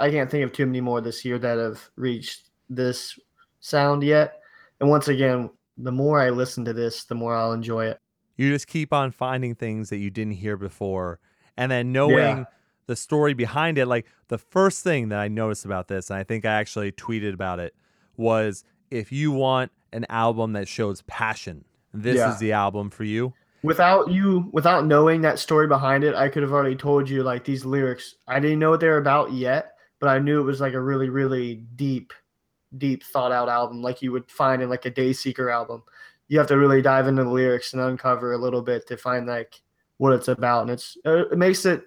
I can't think of too many more this year that have reached this sound yet. And once again, the more I listen to this, the more I'll enjoy it. You just keep on finding things that you didn't hear before, and then knowing Yeah. the story behind it. Like the first thing that I noticed about this, and I think I actually tweeted about it, was if you want an album that shows passion, this Yeah. is the album for you. Without you, without knowing that story behind it, I could have already told you like these lyrics. I didn't know what they were about yet, but I knew it was like a really, really deep, deep thought out album, like you would find in like a Dayseeker album. You have to really dive into the lyrics and uncover a little bit to find like what it's about, and it's uh, it makes it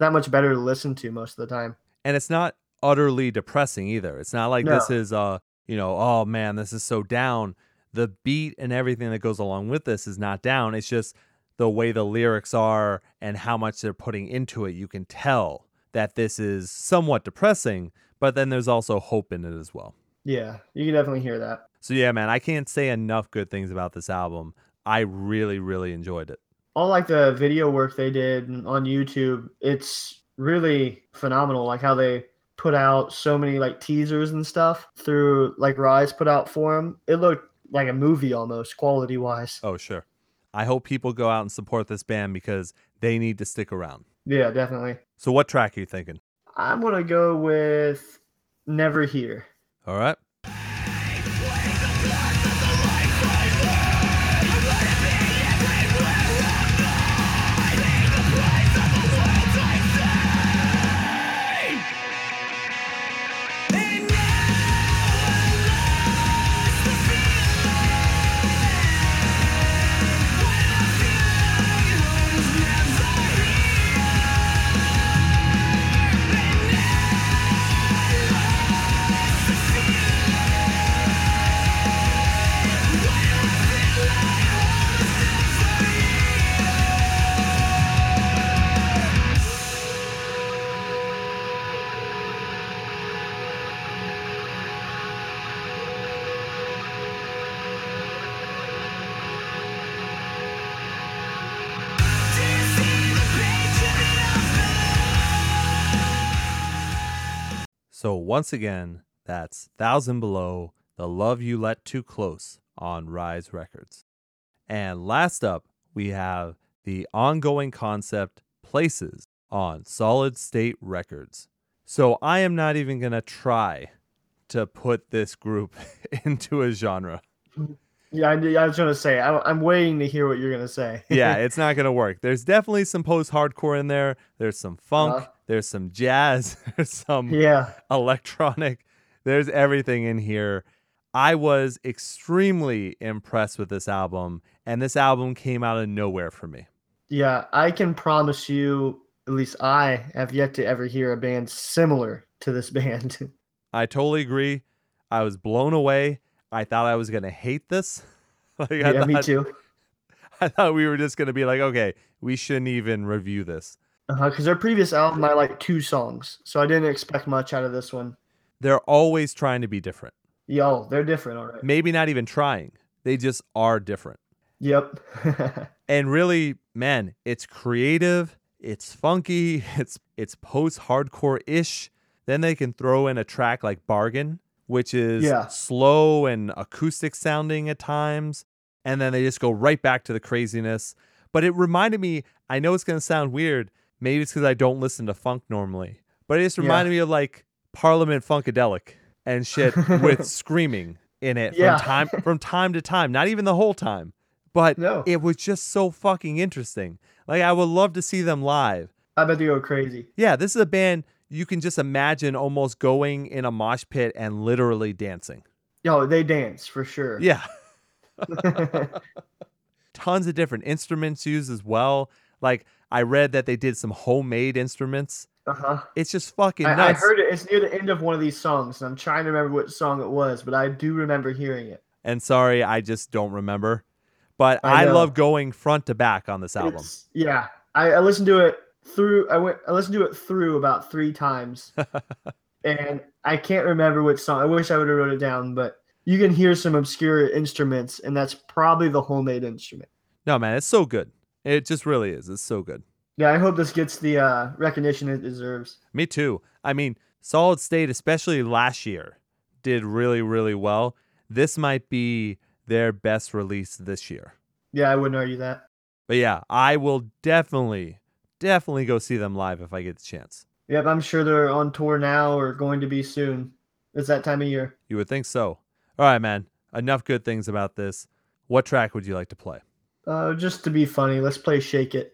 that much better to listen to most of the time. and it's not utterly depressing either. It's not like No. this is uh, you know, oh man, this is so down. The beat and everything that goes along with this is not down. It's just the way the lyrics are and how much they're putting into it. You can tell that this is somewhat depressing, but then there's also hope in it as well. Yeah, you can definitely hear that. So yeah, man, I can't say enough good things about this album. I really, really enjoyed it. all like the video work they did on YouTube, it's really phenomenal. Like how they put out so many like teasers and stuff through like Rise put out for them. It looked like a movie almost, quality wise. Oh, sure. I hope people go out and support this band because they need to stick around. Yeah, definitely. So what track are you thinking? I'm gonna go with Never Here. All right. Once again, that's Thousand Below, The Love You Let Too Close on Rise Records. And last up, we have the ongoing concept Places on Solid State Records. So I am not even going to try to put this group into a genre. Hmm. Yeah, I, I was gonna say I, I'm waiting to hear what you're gonna say. yeah, it's not going to work. There's definitely some post hardcore in there. There's some funk. Uh-huh. There's some jazz. There's some yeah, electronic. There's everything in here. I was extremely impressed with this album, and this album came out of nowhere for me. yeah. I can promise you, at least I have yet to ever hear a band similar to this band. I totally agree. I was blown away. I thought I was gonna hate this. like I yeah, thought, me too. I thought we were just gonna be like, okay, we shouldn't even review this. Uh-huh, because their previous album, I like two songs, so I didn't expect much out of this one. They're always trying to be different. Yo, they're different, all right. Maybe not even trying. They just are different. Yep. and really man it's creative it's funky it's it's post-hardcore ish then they can throw in a track like bargain which is Yeah. slow and acoustic sounding at times and then they just go right back to the craziness but it reminded me i know it's going to sound weird maybe it's because i don't listen to funk normally but it just Yeah. reminded me of like parliament funkadelic and shit with screaming in it Yeah. from time from time to time not even the whole time but No. it was just so fucking interesting. Like I would love to see them live. I bet they go crazy. Yeah, this is a band you can just imagine almost going in a mosh pit and literally dancing. Yo, they dance for sure. Yeah. Tons of different instruments used as well. Like I read that they did some homemade instruments. uh huh. It's just fucking I, I heard it. It's near the end of one of these songs, and I'm trying to remember what song it was, but I do remember hearing it. and sorry, I just don't remember. But I I, love going front to back on this album. It's- yeah, I, I listened to it through. I went. I listened to it through about three times, and I can't remember which song. I wish I would have wrote it down, but you can hear some obscure instruments, and that's probably the homemade instrument. No, man, it's so good. It just really is. It's so good. Yeah, I hope this gets the uh, recognition it deserves. Me too. I mean, Solid State, especially last year, did really, really well. This might be their best release this year. Yeah, I wouldn't argue that. But yeah, I will definitely, definitely go see them live if I get the chance. Yep, I'm sure they're on tour now or going to be soon. It's that time of year. You would think so. All right, man. Enough good things about this. What track would you like to play? Uh, just to be funny, let's play Shake It.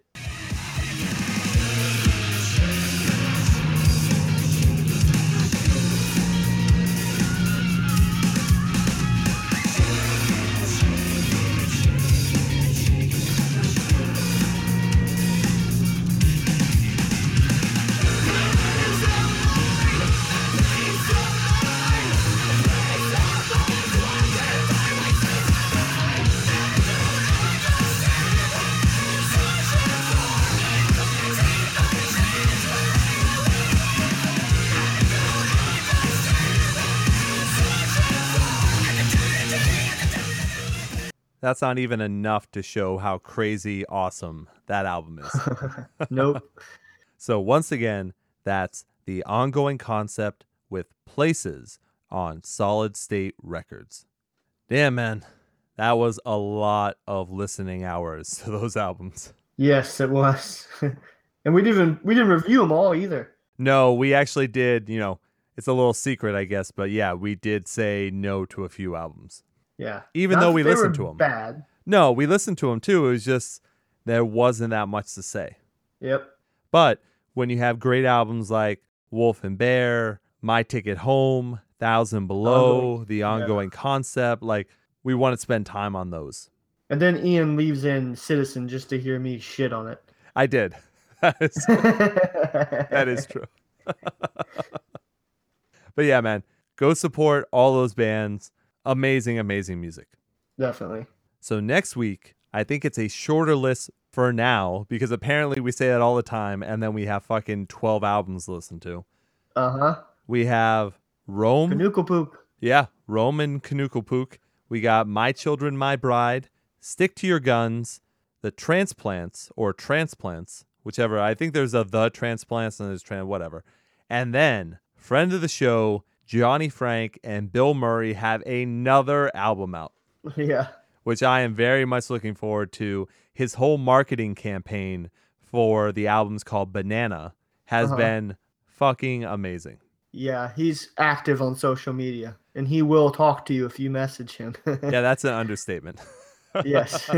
That's not even enough to show how crazy awesome that album is. Nope. so, once again, that's the ongoing concept with places on Solid State Records. Damn, man. That was a lot of listening hours to those albums. yes, it was. and we didn't even we didn't review them all either. No, we actually did, you know, it's a little secret, I guess, but yeah, we did say no to a few albums. Yeah. Even Not though we listened to to 'em. Bad. No, we listened to them too. It was just there wasn't that much to say. Yep. But when you have great albums like Wolf and Bear, My Ticket Home, Thousand Below, Ongoing- The Ongoing Concept, like we want to spend time on those. And then Ian leaves in Citizen just to hear me shit on it. I did. That is, that is true. but yeah, man, go support all those bands. Amazing, amazing music. Definitely. So next week, I think it's a shorter list for now because apparently we say that all the time and then we have fucking 12 albums to listen to. Uh huh. We have Rome. Canuckle poop. Yeah, Rome and Knuckle Puck. We got My Children, My Bride, Stick to Your Guns, The Transplants or Transplants, whichever. I think there's a The Transplants and there's Trans, whatever. And then, friend of the show, Johnny Franck and Bill Murray have another album out, Yeah. which I am very much looking forward to. His whole marketing campaign for the album's called Banana has Uh-huh. been fucking amazing. Yeah. He's active on social media and he will talk to you if you message him. Yeah, that's an understatement. yes.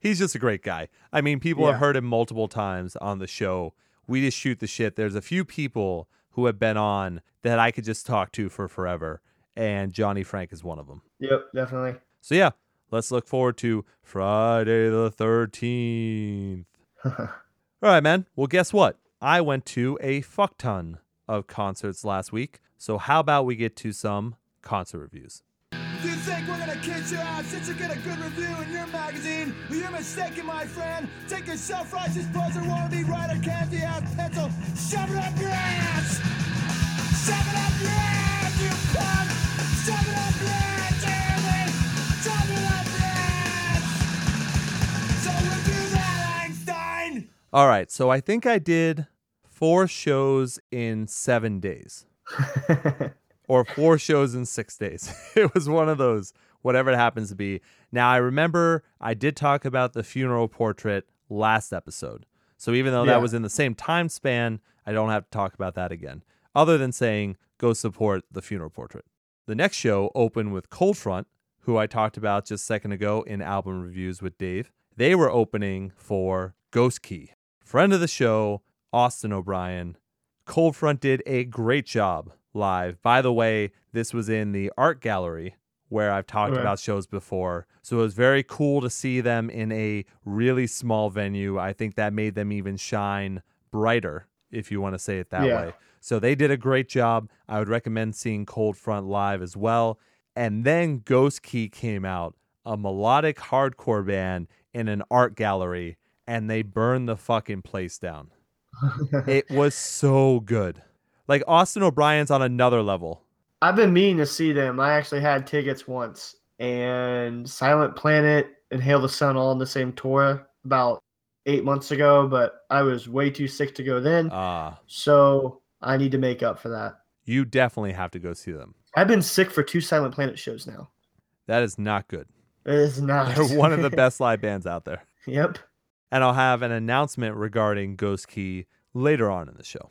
He's just a great guy. I mean, people have heard him multiple times on the show. We just shoot the shit. There's a few people who have been on that I could just talk to for forever, and Johnny Franck is one of them. yep. Definitely. So yeah, let's look forward to Friday the 13th. All right, man. Well, guess what? I went to a fuck ton of concerts last week. So how about we get to some concert reviews? Do you think we're gonna kiss your ass since you get a good review in your magazine? Well, you're mistaken, my friend. Take your self-righteous buzzer wannabe writer candy ass pencil, shove it up your ass! Shove it up your ass, you punk! Shove it up your ass, Jeremy! Shove it up your ass! So review that, Einstein! All right. So I think I did four shows in seven days. or four shows in six days. it was one of those, whatever it happens to be. Now, I remember I did talk about the funeral portrait last episode. So even though Yeah. that was in the same time span, I don't have to talk about that again, other than saying go support the funeral portrait. The next show opened with Cold Front, who I talked about just a second ago in album reviews with Dave. They were opening for Ghost Key. Friend of the show, Austin O'Brien, Cold Front did a great job live. By the way, this was in the art gallery where I've talked Okay. about shows before. So it was very cool to see them in a really small venue. I think that made them even shine brighter, if you want to say it that Yeah. way. So they did a great job. I would recommend seeing Cold Front live as well. And then Ghost Key came out, a melodic hardcore band in an art gallery, and they burned the fucking place down it was so good. Like Austin O'Brien's on another level. I've been meaning to see them. I actually had tickets once, and Silent Planet and Hail the Sun all on the same tour about eight months ago, but I was way too sick to go then. Ah, So I need to make up for that. You definitely have to go see them. I've been sick for two Silent Planet shows now. That is not good. It is not. They're one of the best live bands out there. yep. And I'll have an announcement regarding Ghost Key later on in the show.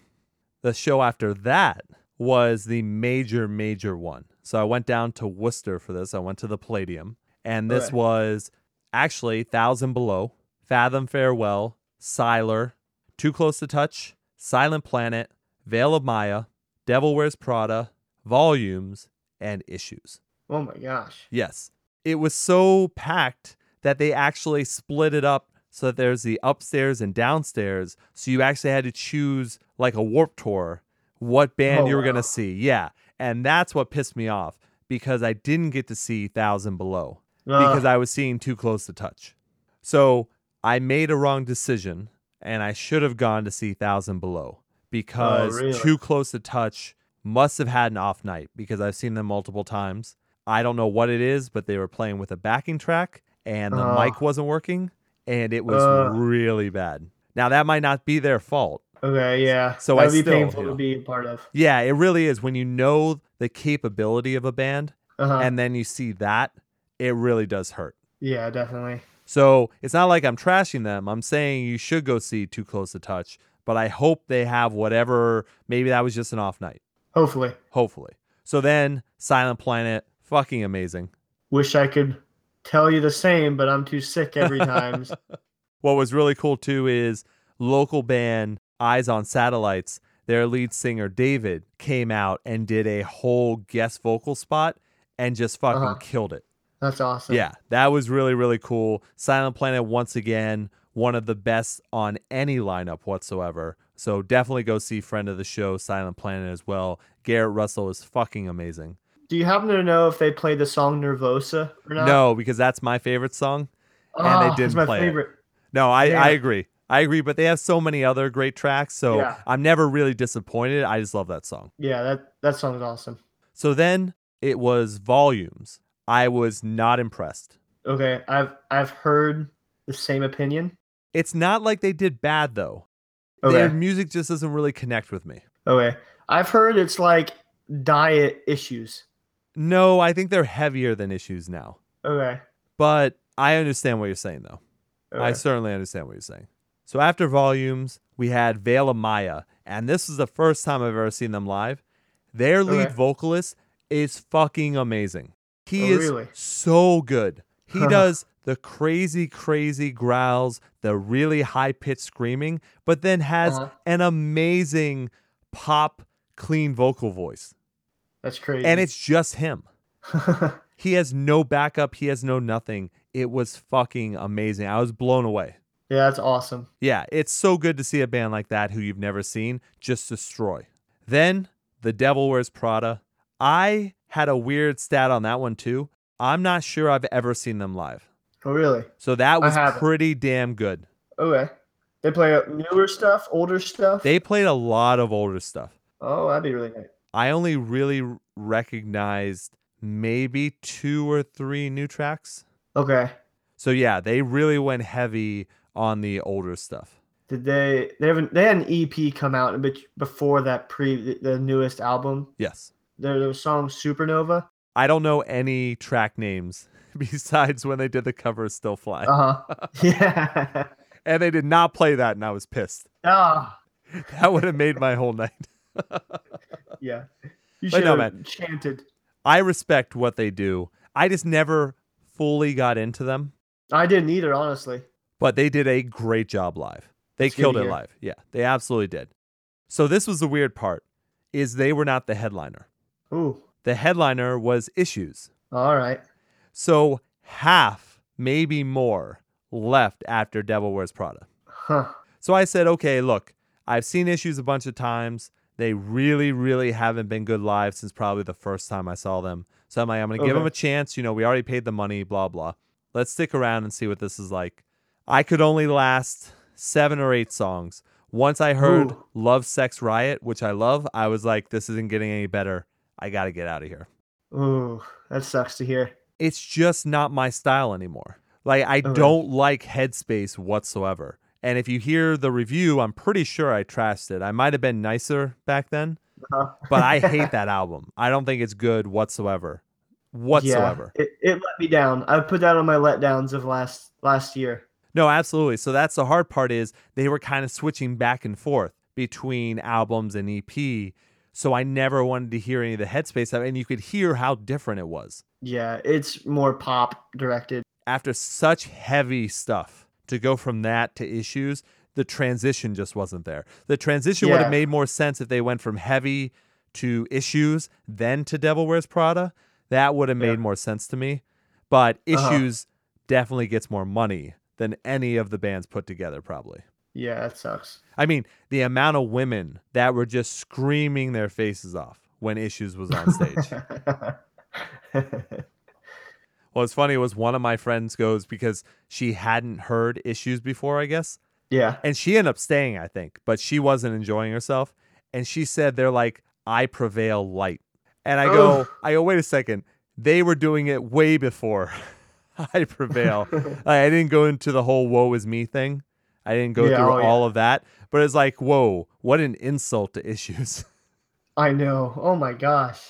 The show after that was the major, major one. So I went down to Worcester for this. I went to the Palladium, and this Okay. was actually Thousand Below, Fathom Farewell, Siler, Too Close to Touch, Silent Planet, Veil of Maya, Devil Wears Prada, Volumes, and Issues. Oh my gosh. Yes. It was so packed that they actually split it up so that there's the upstairs and downstairs. So you actually had to choose like a warp tour what band Oh, you were gonna see. Yeah. And that's what pissed me off because I didn't get to see Thousand Below because I was seeing Too Close to Touch. So I made a wrong decision and I should have gone to see Thousand Below oh, because Oh, really? Too Close to Touch must have had an off night because I've seen them multiple times. I don't know what it is, but they were playing with a backing track and the Oh. mic wasn't working and it was Ugh. really bad. Now that might not be their fault. okay, yeah. So that I be still, painful you know. to be a part of. Yeah, it really is when you know the capability of a band Uh-huh. and then you see that, it really does hurt. yeah, definitely. So it's not like I'm trashing them. I'm saying you should go see Too Close to Touch, but I hope they have whatever. Maybe that was just an off night. Hopefully. Hopefully. So then Silent Planet, fucking amazing. Wish I could tell you the same, but I'm too sick every time. What was really cool too is local band Eyes on Satellites. Their lead singer David came out and did a whole guest vocal spot and just fucking Uh-huh. killed it. That's awesome. Yeah, that was really, really cool. Silent Planet, once again, one of the best on any lineup whatsoever. So definitely go see friend of the show, Silent Planet, as well. Garrett Russell is fucking amazing. Do you happen to know if they played the song Nervosa or not? No, because that's my favorite song. and they Ah, didn't my play it. No, I, Yeah. I agree. I agree, but they have so many other great tracks. So Yeah. I'm never really disappointed. I just love that song. Yeah, that that song is awesome. So then it was Volumes. I was not impressed. Okay, I've I've heard the same opinion. It's not like they did bad, though. Okay. Their music just doesn't really connect with me. Okay. I've heard it's like diet issues. No, I think they're heavier than issues now. Okay. But I understand what you're saying, though. Okay. I certainly understand what you're saying. So after Volumes, we had Veil of Maya, and this is the first time I've ever seen them live. Their lead Okay. vocalist is fucking amazing. He Oh, is really? so good. He does the crazy, crazy growls, the really high pitched screaming, but then has Uh-huh. an amazing pop, clean vocal voice. That's crazy. And it's just him. He has no backup. He has no nothing. It was fucking amazing. I was blown away. yeah, that's awesome. Yeah, it's so good to see a band like that who you've never seen just destroy. Then The Devil Wears Prada. I had a weird stat on that one too. I'm not sure I've ever seen them live. Oh really? So that was pretty damn good. Okay. They play newer stuff, older stuff. They played a lot of older stuff. oh, that'd be really nice. I only really recognized maybe two or three new tracks. Okay. So yeah, they really went heavy on the older stuff. Did they? They haven't. They had an EP come out before that pre the newest album. Yes. There, there was song Supernova. I don't know any track names besides when they did the cover of Still Fly. Uh huh. yeah. and they did not play that, and I was pissed. Ah. That would have made my whole night. Yeah. You should no, have man. chanted. I respect what they do. I just never fully got into them, I didn't either, honestly. but they did a great job live. They good killed it live. Yeah, they absolutely did. So this was the weird part is they were not the headliner. Ooh. The headliner was Issues. All right. So half, maybe more, left after Devil Wears Prada. Huh. So I said, okay, look, I've seen issues a bunch of times. They really, really haven't been good live since probably the first time I saw them. So I'm like, I'm going to give them a chance. You know, we already paid the money, blah, blah. Let's stick around and see what this is like. I could only last seven or eight songs. Once I heard Ooh. Love Sex Riot, which I love, I was like, this isn't getting any better. I got to get out of here. Ooh. That sucks to hear. It's just not my style anymore. Like, I Okay. don't like Headspace whatsoever. And if you hear the review, I'm pretty sure I trashed it. I might have been nicer back then, Uh-huh. but I hate that album. I don't think it's good whatsoever. Whatsoever. Yeah, it, it let me down. I put that on my letdowns of last last year. No, absolutely. So that's the hard part is they were kind of switching back and forth between albums and EP. So I never wanted to hear any of the Headspace stuff, and you could hear how different it was. Yeah, it's more pop directed. After such heavy stuff, to go from that to issues, the transition just wasn't there. The transition would have made more sense if they went from heavy to issues, then to Devil Wears Prada. That would have made Yeah. more sense to me. But Uh-huh. issues definitely gets more money than any of the bands put together, probably. Yeah, that sucks. I mean, the amount of women that were just screaming their faces off when Issues was on stage. What's funny was one of my friends goes because she hadn't heard Issues before, I guess. yeah. And she ended up staying, I think, but she wasn't enjoying herself. And she said they're like, I prevail light. And I go, Ugh. I go, wait a second. They were doing it way before I prevail. Like, I didn't go into the whole woe is me thing. I didn't go Yeah, through oh, yeah. all of that. But it's like, whoa, what an insult to issues. I know. Oh my gosh.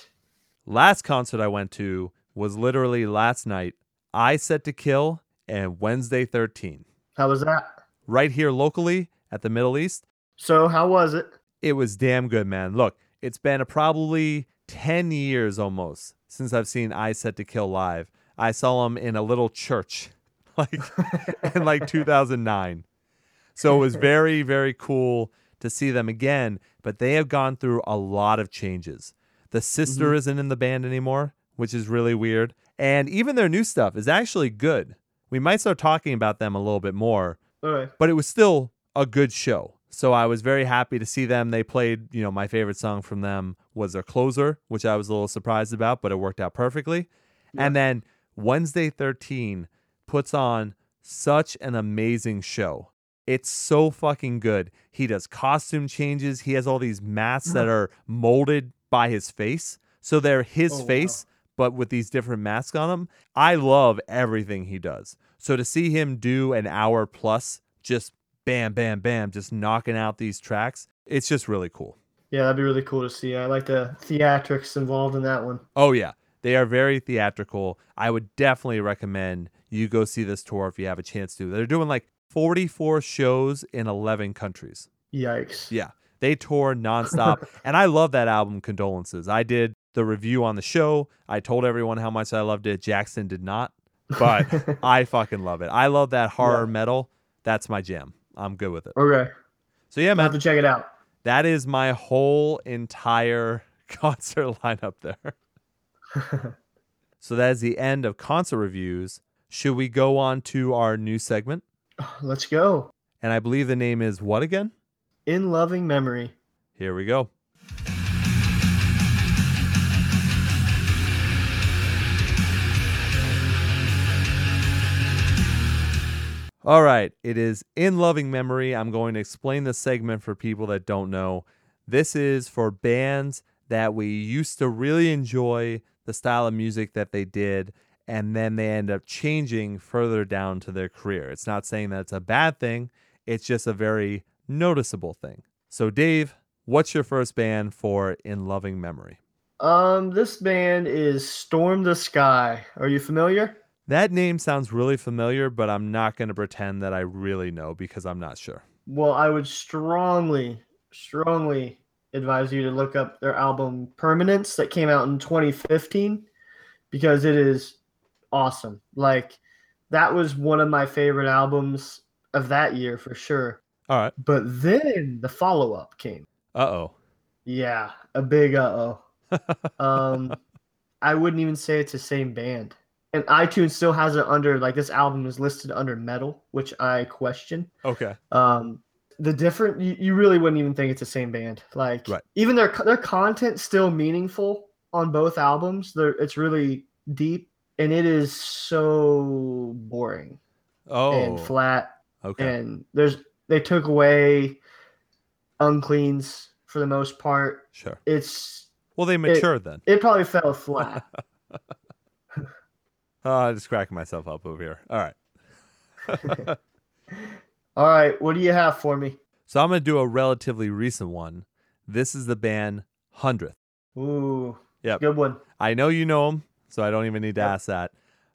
Last concert I went to was literally last night. Eyes Set to Kill and Wednesday 13. How was that? Right here locally at the Middle East. So how was it? It was damn good, man. Look, it's been probably 10 years almost since I've seen Eyes Set to Kill live. I saw them in a little church like in like 2009. So it was very, very cool to see them again, but they have gone through a lot of changes. The sister mm-hmm. isn't in the band anymore, which is really weird. And even their new stuff is actually good. We might start talking about them a little bit more, Okay. but it was still a good show. So I was very happy to see them. They played, you know, my favorite song from them was their closer, which I was a little surprised about, but it worked out perfectly. And then Wednesday 13 puts on such an amazing show. It's so fucking good. He does costume changes. He has all these masks that are molded by his face. So they're his Oh, wow. But with these different masks on them. I love everything he does. So to see him do an hour plus, just bam, bam, bam, just knocking out these tracks, it's just really cool. Yeah, that'd be really cool to see. I like the theatrics involved in that one. Oh yeah, they are very theatrical. I would definitely recommend you go see this tour if you have a chance to. They're doing like 44 shows in 11 countries. Yikes. Yeah, they tour nonstop, and I love that album. Condolences. I did the review on the show. I told everyone how much I loved it. Jackson did not, but I fucking love it. I love that horror Yeah. metal. That's my jam. I'm good with it. Okay. So yeah, I have to check it out. that is my whole entire concert lineup there. so that is the end of concert reviews. Should we go on to our new segment? Let's go. And I believe the name is what again? In loving memory. Here we go. All right, it is in loving memory. I'm going to explain this segment for people that don't know. This is for bands that we used to really enjoy the style of music that they did, and then they end up changing further down to their career. It's not saying that it's a bad thing, it's just a very noticeable thing. So, Dave, what's your first band for In Loving Memory? Um, this band is Storm the Sky. Are you familiar? That name sounds really familiar, but I'm not going to pretend that I really know because I'm not sure. Well, I would strongly, strongly advise you to look up their album Permanence that came out in 2015 because it is awesome. Like, that was one of my favorite albums of that year for sure. All right. But then the follow up came. Uh oh. Yeah, a big uh oh. um, I wouldn't even say it's the same band. And iTunes still has it under like this album is listed under metal, which I question. Okay. Um, the different you, you really wouldn't even think it's the same band. Like Right. even their their content still meaningful on both albums. They're, it's really deep and it is so boring Oh. and flat okay. and there's they took away uncleans for the most part. Sure. It's Well, they matured then. it probably fell flat. Oh, I'm just cracking myself up over here. All right. All right, what do you have for me? So I'm going to do a relatively recent one. This is the band Hundredth. Ooh. Yep. Good one. I know you know them, so I don't even need to Yep. ask that.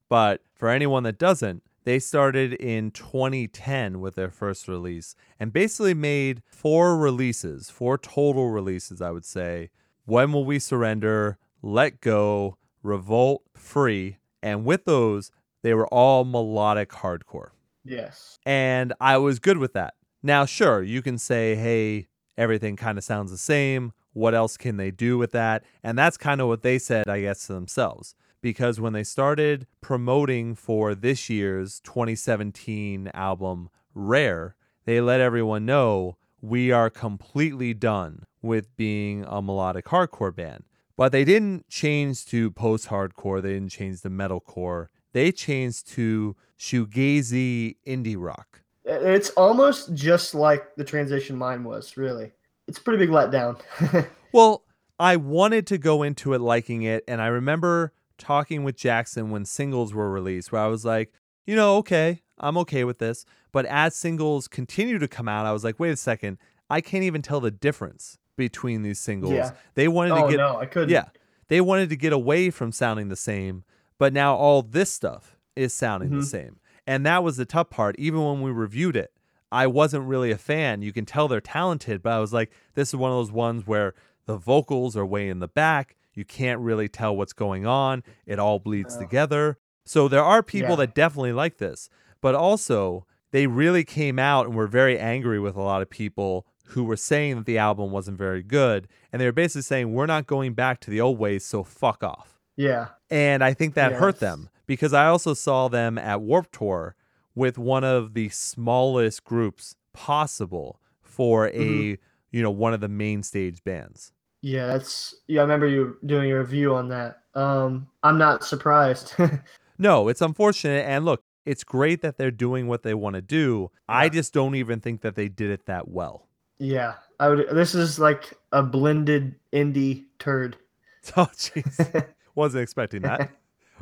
But for anyone that doesn't, they started in 2010 with their first release and basically made four releases, four total releases, I would say. When Will We Surrender, Let Go, Revolt, Free. And with those, they were all melodic hardcore. Yes. And I was good with that. Now, sure, you can say, hey, everything kind of sounds the same. What else can they do with that? And that's kind of what they said, I guess, to themselves. Because when they started promoting for this year's 2017 album, Rare, they let everyone know we are completely done with being a melodic hardcore band. But they didn't change to post hardcore, they didn't change to metalcore. They changed to shoegazy indie rock. It's almost just like the transition mine was, really. It's a pretty big letdown. Well, I wanted to go into it liking it, and I remember talking with Jackson when singles were released, where I was like, you know, okay, I'm okay with this. But as singles continue to come out, I was like, wait a second, I can't even tell the difference between these singles. Yeah. They wanted oh to get no, I couldn't. yeah, they wanted to get away from sounding the same, but now all this stuff is sounding the Mhm. same. And that was the tough part. Even when we reviewed it, I wasn't really a fan. You can tell they're talented, but I was like, this is one of those ones where the vocals are way in the back. You can't really tell what's going on. It all bleeds Oh. together. So there are people Yeah. that definitely like this, but also they really came out and were very angry with a lot of people who were saying that the album wasn't very good. And they were basically saying, we're not going back to the old ways, so fuck off. Yeah. And I think that hurt them because I also saw them at Warp Tour with one of the smallest groups possible for a, Mhm. you know, one of the main stage bands. Yeah, that's yeah, I remember you doing a review on that. Um I'm not surprised. No, it's unfortunate. And look, it's great that they're doing what they want to do. I just don't even think that they did it that well. Yeah. I would this is like a blended indie turd. Oh, jeez. Wasn't expecting that.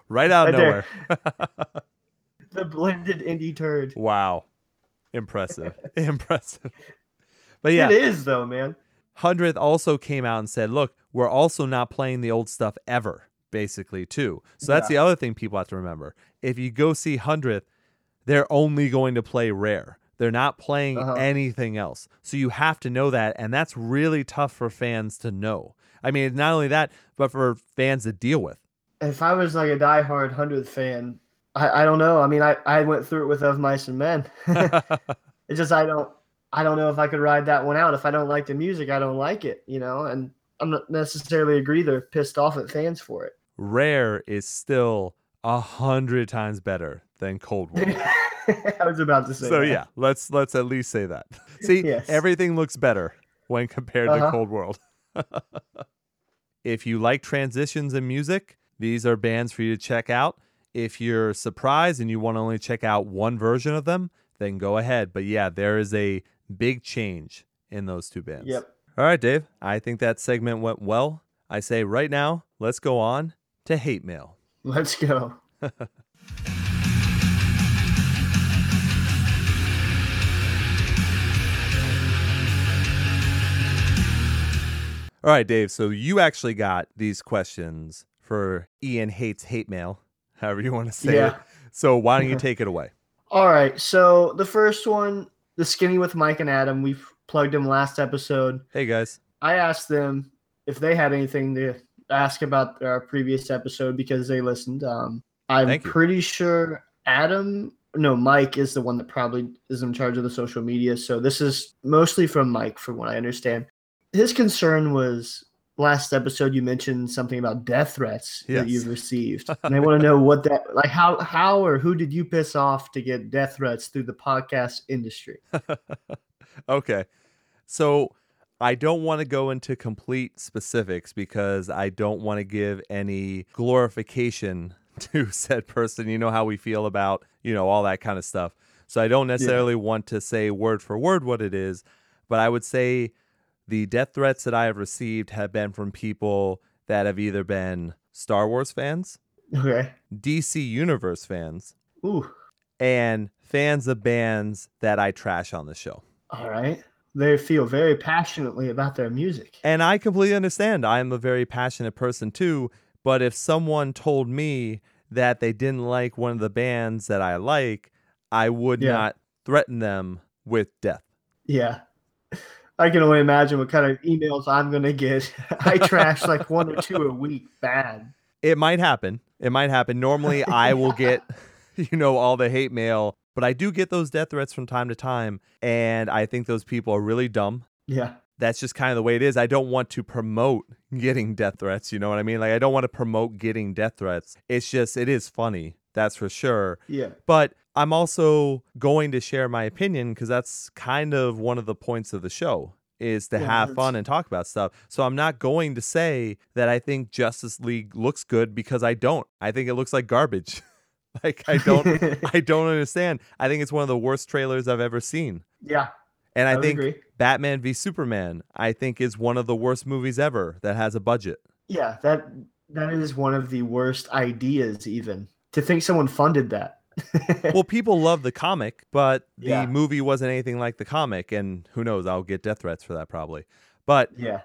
Right out of nowhere. the blended indie turd. wow. Impressive. Impressive. But yeah, It is though, man. Hundredth also came out and said, look, we're also not playing the old stuff ever, basically, too. So that's Yeah. the other thing people have to remember. If you go see Hundredth, they're only going to play rare. They're not playing Uh-huh. anything else. So you have to know that. And that's really tough for fans to know. I mean, not only that, but for fans to deal with. If I was like a diehard hundredth fan, I, I don't know. I mean I, I went through it with Of Mice and Men. it's just I don't I don't know if I could ride that one out. If I don't like the music, I don't like it, you know, and I'm not necessarily agree they're pissed off at fans for it. rare is still a hundred times better than Cold World. I was about to say. so that. yeah, let's let's at least say that. See, Yes. everything looks better when compared to Uh-huh. Cold World. if you like transitions in music, these are bands for you to check out. If you're surprised and you want to only check out one version of them, then go ahead. But yeah, there is a big change in those two bands. Yep. All right, Dave. I think that segment went well. I say right now, let's go on to hate mail. Let's go. All right, Dave. So you actually got these questions for Ian Hates Hate Mail, however you want to say it. Yeah. So why don't you take it away? All right. So the first one, the skinny with Mike and Adam, we've plugged them last episode. Hey, guys. I asked them if they had anything to ask about our previous episode because they listened. Um, I'm Thank you. pretty sure Adam, no, Mike is the one that probably is in charge of the social media. So this is mostly from Mike, from what I understand. His concern was last episode you mentioned something about death threats Yes. that you've received, and i want to know what that like how how or who did you piss off to get death threats through the podcast industry? okay. So I don't want to go into complete specifics because I don't want to give any glorification to said person. You know how we feel about, you know, all that kind of stuff. So I don't necessarily want to say word for word what it is, but I would say the death threats that I have received have been from people that have either been Star Wars fans, Okay. DC Universe fans, Ooh. and fans of bands that I trash on the show. All right. They feel very passionately about their music. And I completely understand. I'm a very passionate person too. But if someone told me that they didn't like one of the bands that I like, I would Yeah. not threaten them with death. Yeah. I can only imagine what kind of emails I'm gonna get. I trash like one or two a week. Bad. It might happen. It might happen. Normally, I will get, you know, all the hate mail, but I do get those death threats from time to time. And I think those people are really dumb. Yeah. That's just kind of the way it is. I don't want to promote getting death threats. You know what I mean? Like, I don't want to promote getting death threats. It's just, it is funny. That's for sure. Yeah. But I'm also going to share my opinion because that's kind of one of the points of the show is to Yeah, have fun and talk about stuff. So I'm not going to say that I think Justice League looks good because I don't. I think it looks like garbage. like I don't I don't understand. I think it's one of the worst trailers I've ever seen. yeah. And I, I think agree. Batman v Superman I think is one of the worst movies ever that has a budget. Yeah. That that is one of the worst ideas, even to think someone funded that. well, people love the comic, but the Yeah. movie wasn't anything like the comic, and who knows? I'll get death threats for that probably. But yeah.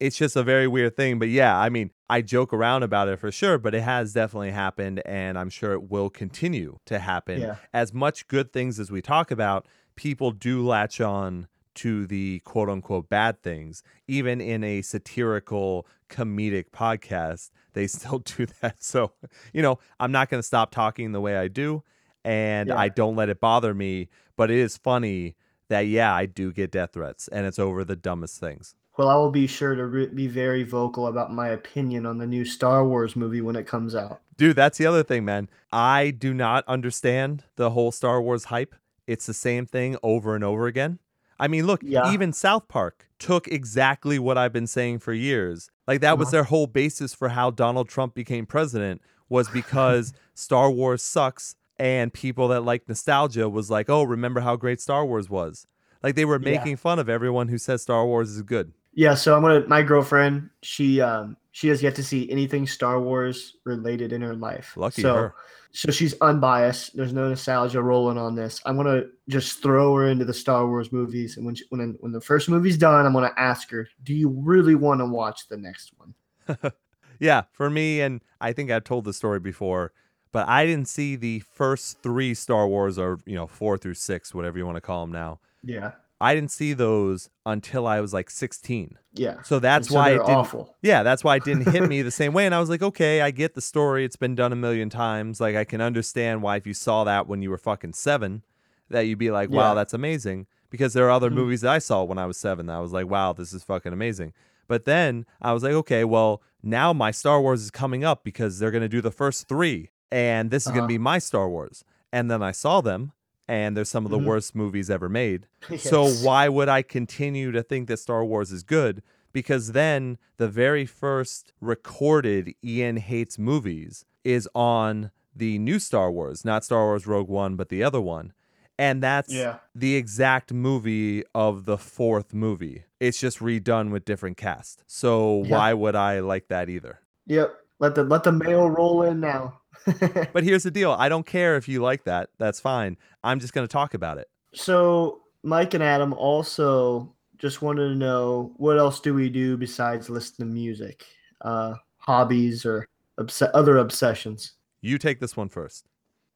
it's just a very weird thing. But yeah, I mean, I joke around about it for sure, but it has definitely happened, and I'm sure it will continue to happen. Yeah. As much good things as we talk about, people do latch on to the quote unquote bad things, even in a satirical comedic podcast. They still do that. So, you know, I'm not going to stop talking the way I do, and Yeah. I don't let it bother me. But it is funny that, yeah, I do get death threats, and it's over the dumbest things. Well, I will be sure to re- be very vocal about my opinion on the new Star Wars movie when it comes out. Dude, that's the other thing, man. I do not understand the whole Star Wars hype. It's the same thing over and over again. I mean, look, Yeah. even South Park took exactly what I've been saying for years. Like that was Uh-huh. their whole basis for how Donald Trump became president was because Star Wars sucks and people that like nostalgia was like, "Oh, remember how great Star Wars was." Like they were Yeah. making fun of everyone who says Star Wars is good. Yeah, so I'm gonna. My girlfriend, she um, she has yet to see anything Star Wars related in her life. Lucky so, her. So she's unbiased. There's no nostalgia rolling on this. I'm gonna just throw her into the Star Wars movies, and when she, when when the first movie's done, I'm gonna ask her, "Do you really want to watch the next one?" Yeah, for me, and I think I've told the story before, but I didn't see the first three Star Wars, or you know, four through six, whatever you want to call them now. Yeah, I didn't see those until I was like 16. yeah. So that's so why it didn't. awful. Yeah, that's why it didn't hit me the same way. And I was like, okay, I get the story. It's been done a million times. Like, I can understand why if you saw that when you were fucking seven, that you'd be like, wow, Yeah. that's amazing. Because there are other Mhm. movies that I saw when I was seven that I was like, wow, this is fucking amazing. But then I was like, okay, well, now my Star Wars is coming up because they're going to do the first three. And this is going Uh-huh. to be my Star Wars. And then I saw them, and they're some of the Mhm. worst movies ever made. So why would I continue to think that Star Wars is good? Because then the very first recorded Ian hates movies is on the new Star Wars, not Star Wars Rogue One, but the other one. And that's Yeah. the exact movie of the fourth movie. It's just redone with different cast. So Yeah. why would I like that either? Yep. Let the let the mail roll in now. But here's the deal. I don't care if you like that. That's fine. I'm just going to talk about it. So Mike and Adam also just wanted to know what else do we do besides listen to music, uh, hobbies or obs- other obsessions. You take this one first.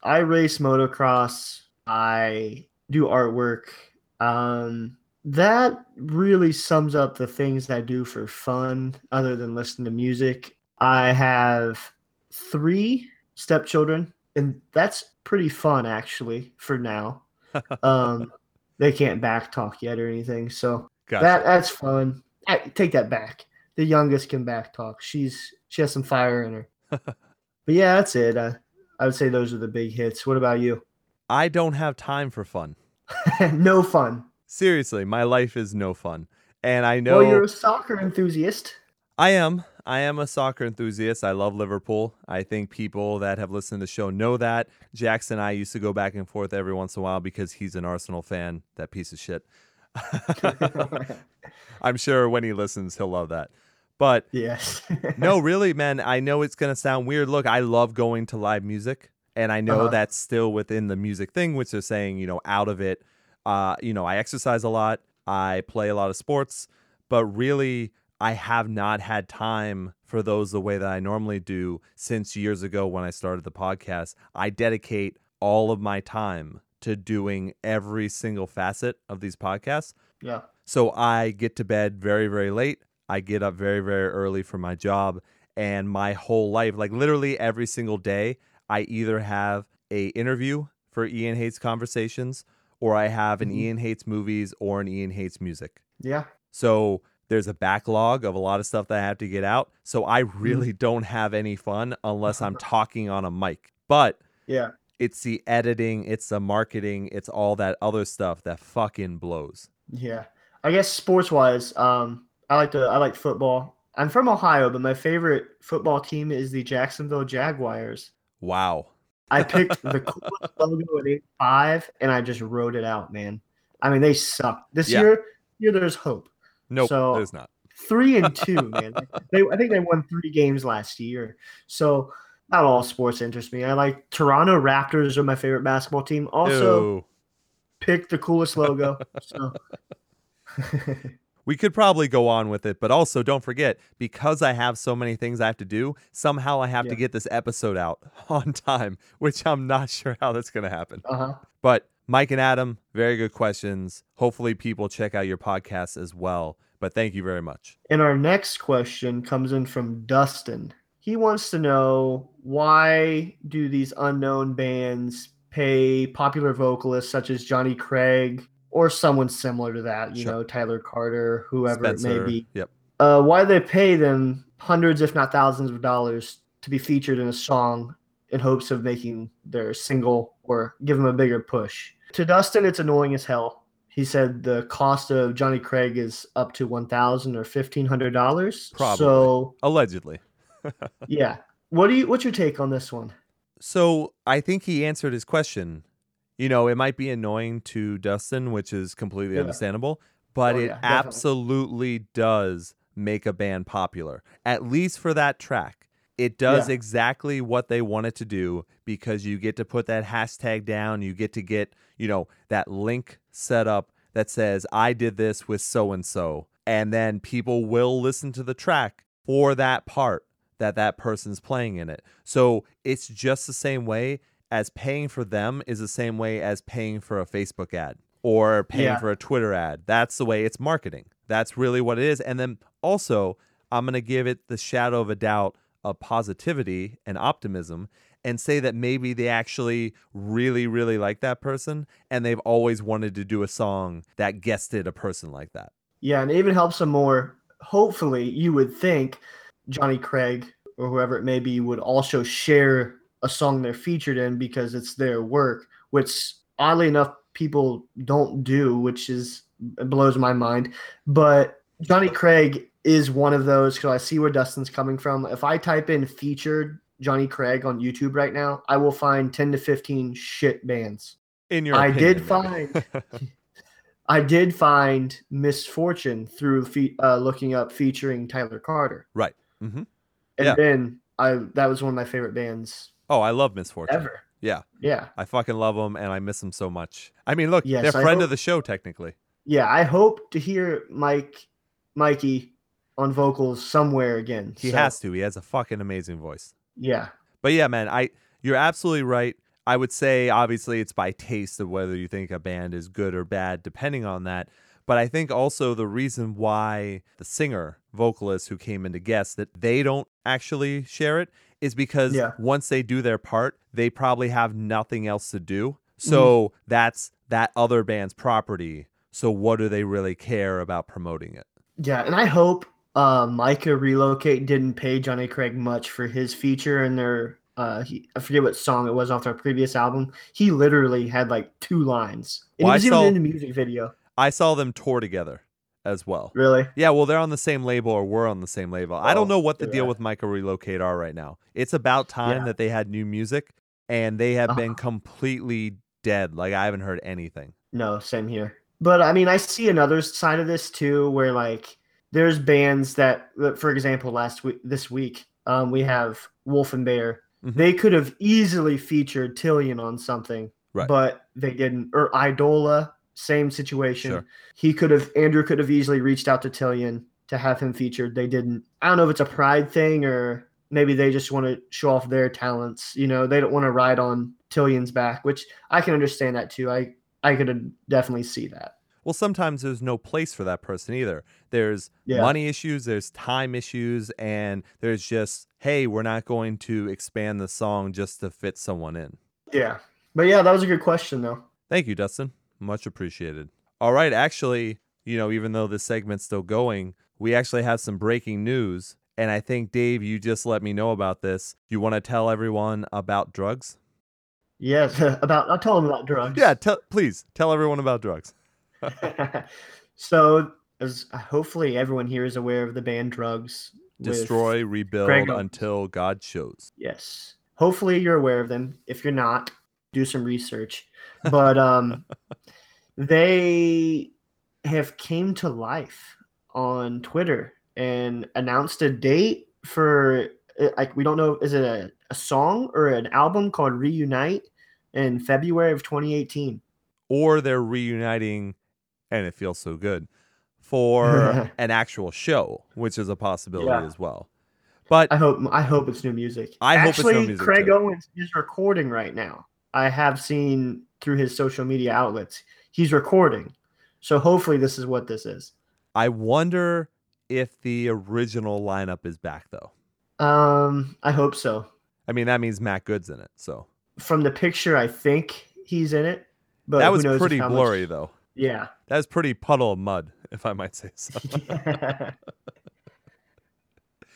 I race motocross. I do artwork. Um, that really sums up the things I do for fun, other than listen to music. I have three stepchildren, and that's pretty fun actually for now. um, they can't back talk yet or anything, so Gotcha. that that's fun. I, take that back. The youngest can back talk. She's she has some fire in her. but yeah, that's it. Uh, I would say those are the big hits. What about you? I don't have time for fun. no fun. Seriously, my life is no fun. And I know Well, you're a soccer enthusiast. I am. I am a soccer enthusiast. I love Liverpool. I think people that have listened to the show know that. Jackson and I used to go back and forth every once in a while because he's an Arsenal fan, that piece of shit. I'm sure when he listens, he'll love that. But yes. no, really, man, I know it's going to sound weird. Look, I love going to live music, and I know Uh-huh. that's still within the music thing, which they're saying, you know, out of it. Uh, you know, I exercise a lot. I play a lot of sports, but really, I have not had time for those the way that I normally do since years ago when I started the podcast. I dedicate all of my time to doing every single facet of these podcasts. Yeah. So I get to bed very, very late. I get up very, very early for my job. And my whole life, like literally every single day, I either have a interview for Ian Hates Conversations or I have an Mhm. Ian Hates Movies or an Ian Hates Music. Yeah. So there's a backlog of a lot of stuff that I have to get out. So I really don't have any fun unless I'm talking on a mic. But Yeah. it's the editing, it's the marketing, it's all that other stuff that fucking blows. Yeah. I guess sports wise, um, I like to I like football. I'm from Ohio, but my favorite football team is the Jacksonville Jaguars. Wow. I picked the coolest logo at eight five, and I just wrote it out, man. I mean, they suck this Yeah. year. Year there's hope. Nope, So- there's not. Three and two, man. They I think they won three games last year. So not all sports interest me. I like Toronto Raptors are my favorite basketball team. Also Ew. picked the coolest logo. So We could probably go on with it, but also don't forget because I have so many things I have to do, somehow I have to get this episode out on time, which I'm not sure how that's going to happen. uh-huh. But Mike and Adam, very good questions. Hopefully, people check out your podcast as well. But thank you very much. And our next question comes in from Dustin. He wants to know why do these unknown bands pay popular vocalists such as Johnny Craig or someone similar to that, you Sure. know, Tyler Carter, whoever it may be. Yep. Uh, why they pay them hundreds, if not thousands of dollars to be featured in a song in hopes of making their single or give them a bigger push. To Dustin, it's annoying as hell. He said the cost of Johnny Craig is up to one thousand or fifteen hundred dollars. Probably. So Allegedly. yeah, what do you? What's your take on this one? So I think he answered his question. You know, it might be annoying to Dustin, which is completely Yeah. understandable, but Oh, it yeah, absolutely does make a band popular, at least for that track. It does Yeah. exactly what they want it to do because you get to put that hashtag down. You get to get, you know, that link set up that says, I did this with so and so. And then people will listen to the track for that part that that person's playing in it. So it's just the same way as paying for them is the same way as paying for a Facebook ad or paying Yeah. for a Twitter ad. That's the way it's marketing. That's really what it is. And then also, I'm going to give it the shadow of a doubt of positivity and optimism and say that maybe they actually really, really like that person and they've always wanted to do a song that guested a person like that. Yeah, and it even helps them more. Hopefully, you would think Johnny Craig or whoever it may be would also share a song they're featured in because it's their work, which oddly enough people don't do, which is blows my mind. But Johnny Craig is one of those because I see where Dustin's coming from. If I type in featured Johnny Craig on YouTube right now, I will find 10 to 15 shit bands. In your I did find. I did find Misfortune through fe- uh, looking up featuring Tyler Carter, right. Mm-hmm. and Yeah. then I that was one of my favorite bands Oh, I love Misfortune. ever. Yeah. Yeah, I fucking love them and I miss them so much. I mean, look, Yes, they're I friend hope- of the show technically. yeah. I hope to hear Mike, Mikey, on vocals somewhere again. He So, has to. He has a fucking amazing voice. Yeah, But yeah, man, I you're absolutely right. I would say obviously it's by taste of whether you think a band is good or bad, depending on that. But I think also the reason why the singer, vocalist who came in to guest that they don't actually share it is because Yeah. once they do their part, they probably have nothing else to do. Mm-hmm. So that's that other band's property. So what do they really care about promoting it? yeah, and I hope uh, Myka Relocate didn't pay Johnny Craig much for his feature in their. Uh, he, I forget what song it was off their previous album. He literally had like two lines. And Well, I it was even saw- in the music video. I saw them tour together as well. Really? Yeah, well, they're on the same label or we're on the same label. I Oh, don't know what the deal with Myka Relocate are right now. It's about time Yeah. that they had new music and they have been Uh-huh. completely dead. Like I haven't heard anything. No, same here. But I mean, I see another side of this too, where like there's bands that, for example, last week, this week, um, we have Wolf and Bear. Mhm. They could have easily featured Tilian on something, Right. but they didn't. Or Idola, same situation. Sure. He could have Andrew could have easily reached out to Tilian to have him featured. They didn't. I don't know if it's a pride thing or maybe they just want to show off their talents. You know, they don't want to ride on Tilian's back, which I can understand that too. I I could definitely see that. Well, sometimes there's no place for that person either. There's Yeah. money issues, there's time issues, and there's just, hey, we're not going to expand the song just to fit someone in. Yeah. But yeah, that was a good question though. Thank you, Dustin. Much appreciated. All right, actually, you know, even though this segment's still going, we actually have some breaking news. And I think, Dave, you just let me know about this. You want to tell everyone about drugs? Yes, about I'll tell them about drugs. Yeah, tell please tell everyone about drugs. so as hopefully everyone here is aware of the band drugs. Destroy, rebuild Greg until God shows. Yes. Hopefully you're aware of them. If you're not, do some research. But um they have came to life on Twitter and announced a date for uh, like we don't know is it a, a song or an album called Reunite in February of 2018. Or they're reuniting, and it feels so good for an actual show, which is a possibility Yeah. as well. But I hope I hope it's new music. I hope it's new Actually, music, Craig too. Owens is recording right now. I have seen through his social media outlets. He's recording. So hopefully this is what this is. I wonder if the original lineup is back though. Um, I hope so. I mean, that means Matt Good's in it. So From the picture, I think he's in it. But that who was knows pretty how much- blurry though. Yeah. That was pretty puddle of mud, if I might say so.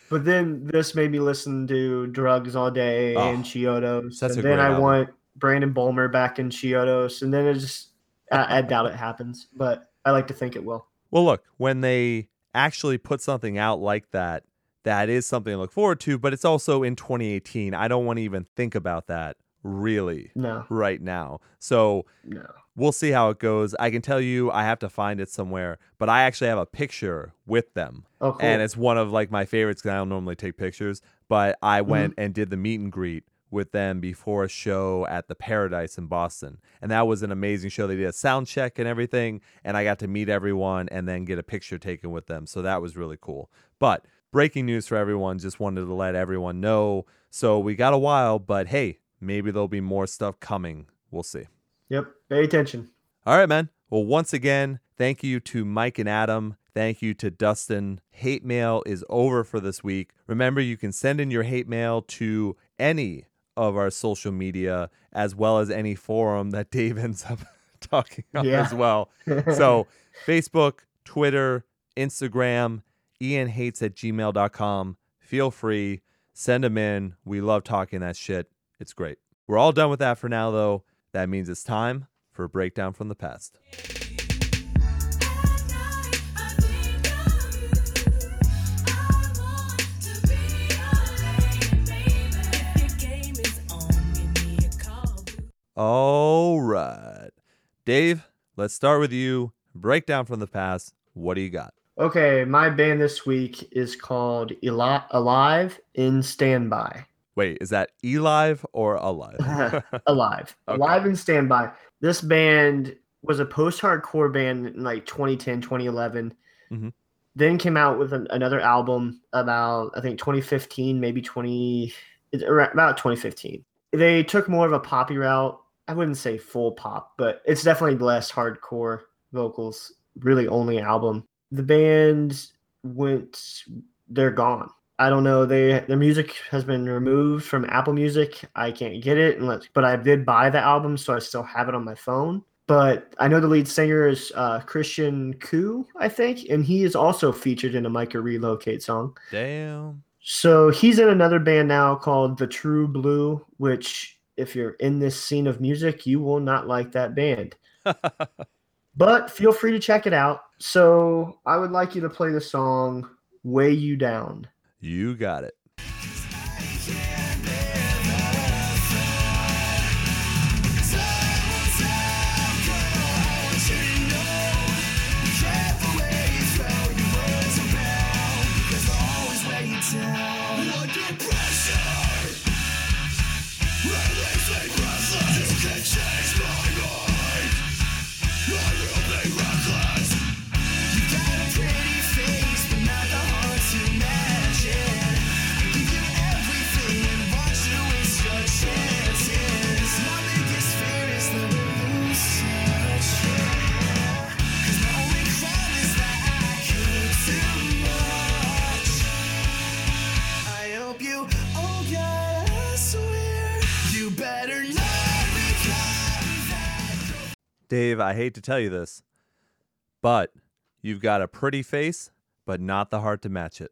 but then this made me listen to Drugs All Day Oh, and Chiodos. that's a and then I album. want Brandon Bolmer back in Chiodos. And then it just, I, I doubt it happens, but I like to think it will. Well, look, when they actually put something out like that, that is something to look forward to, but it's also in 2018. I don't want to even think about that really No, right now. So no. We'll see how it goes. I can tell you I have to find it somewhere, but I actually have a picture with them. Oh, cool. And it's one of like my favorites because I don't normally take pictures, but I Mm-hmm. went and did the meet and greet with them before a show at the Paradise in Boston. And that was an amazing show. They did a sound check and everything, and I got to meet everyone and then get a picture taken with them. So that was really cool. But breaking news for everyone, just wanted to let everyone know. So we got a while, but hey, maybe there'll be more stuff coming. We'll see. Yep. Pay attention. All right, man. Well, once again, thank you to Mike and Adam. Thank you to Dustin. Hate mail is over for this week. Remember, you can send in your hate mail to any of our social media as well as any forum that Dave ends up talking on Yeah. as well. So, Facebook, Twitter, Instagram, ianhates at gmail.com. Feel free, send them in. We love talking that shit. It's great. We're all done with that for now, though. That means it's time for a breakdown from the past. All right. Dave, let's start with you. Breakdown from the past. What do you got? Okay, my band this week is called Alive in Standby. Wait, is that Elive or Alive? Alive. Okay. Alive in Standby. This band was a post hardcore band in like 2010, 2011. Mhm. Then came out with an, another album about, I think, 2015, maybe 20, about 2015. They took more of a poppy route. I wouldn't say full pop, but it's definitely less hardcore vocals, really only album. The band went, they're gone. I don't know. They their music has been removed from Apple Music. I can't get it unless, but I did buy the album, so I still have it on my phone. But I know the lead singer is uh, Christian Koo, I think, and he is also featured in a Myka Relocate song. Damn. So he's in another band now called The True Blue, which, if you're in this scene of music, you will not like that band. But feel free to check it out. So I would like you to play the song Weigh You Down. You got it. Dave, I hate to tell you this, but you've got a pretty face, but not the heart to match it.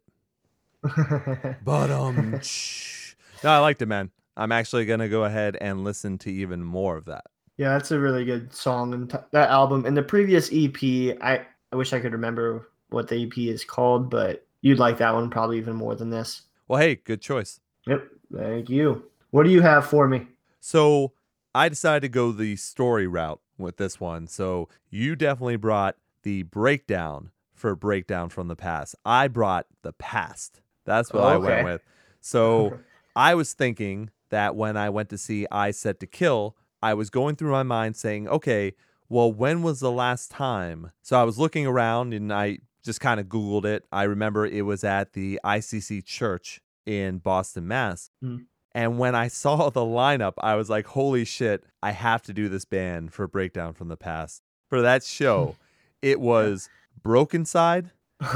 But um, shh. no, I liked it, man. I'm actually gonna go ahead and listen to even more of that. Yeah, that's a really good song and t- that album. And the previous EP, I I wish I could remember what the EP is called, but you'd like that one probably even more than this. Well, hey, good choice. Yep. Thank you. What do you have for me? So I decided to go the story route with this one. So you definitely brought the breakdown for breakdown from the past. I brought the past. That's what I went with. So I was thinking that when I went to see Eyes Set to Kill, I was going through my mind saying, okay, well, when was the last time? So I was looking around and I just kind of Googled it. I remember it was at the ICC church in Boston, Mass. Mm. And when I saw the lineup, I was like, holy shit, I have to do this band for Breakdown from the Past. For that show, it was Broken Side,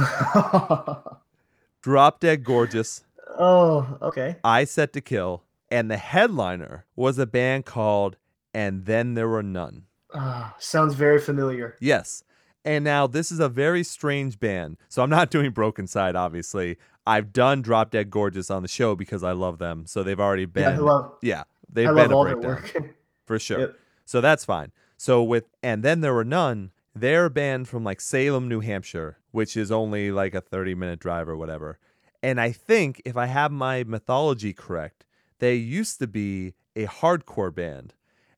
Drop Dead Gorgeous, oh, okay. Eyes Set to Kill, and the headliner was a band called And Then There Were None. Ah, sounds very familiar. Yes. And now this is a very strange band. So I'm not doing Broken Side, obviously. I've done Drop Dead Gorgeous on the show because I love them. So they've already been. Yeah, I love yeah, they've I been a all their breakdown work. for sure. Yep. So that's fine. So with and then there were none. They're a band from like Salem, New Hampshire, which is only like a 30 minute drive or whatever. And I think if I have my mythology correct, they used to be a hardcore band.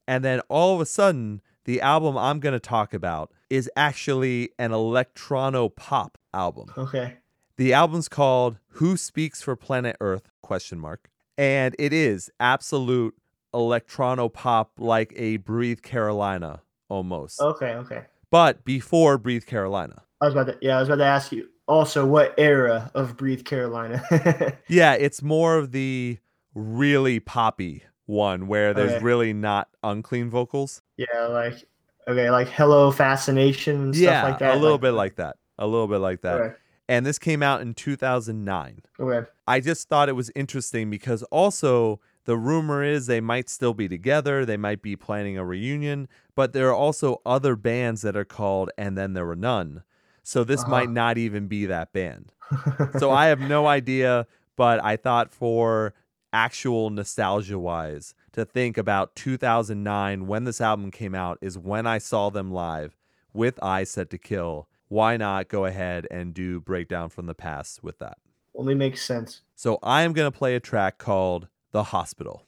And then all of a sudden, the album I'm going to talk about is actually an electrono pop album. okay. The album's called Who Speaks for Planet Earth? question mark. And it is absolute electrono pop like a Breathe Carolina almost. Okay. Okay. But before Breathe Carolina. I was about to yeah, I was about to ask you also what era of Breathe Carolina. Yeah, it's more of the really poppy one where there's Okay. really not unclean vocals. yeah, like okay, like Hello Fascination and yeah, stuff like that. a little bit like that. A little bit like that. Okay. And this came out in 2009. Okay. I just thought it was interesting because also the rumor is they might still be together. They might be planning a reunion, but there are also other bands that are called And Then There Were None. So this Uh-huh. might not even be that band. so I have no idea, but I thought for actual nostalgia wise, to think about 2009 when this album came out is when I saw them live with Eyes Set to Kill. Why not go ahead and do Breakdown from the Past with that? Only makes sense. So I am going to play a track called The Hospital.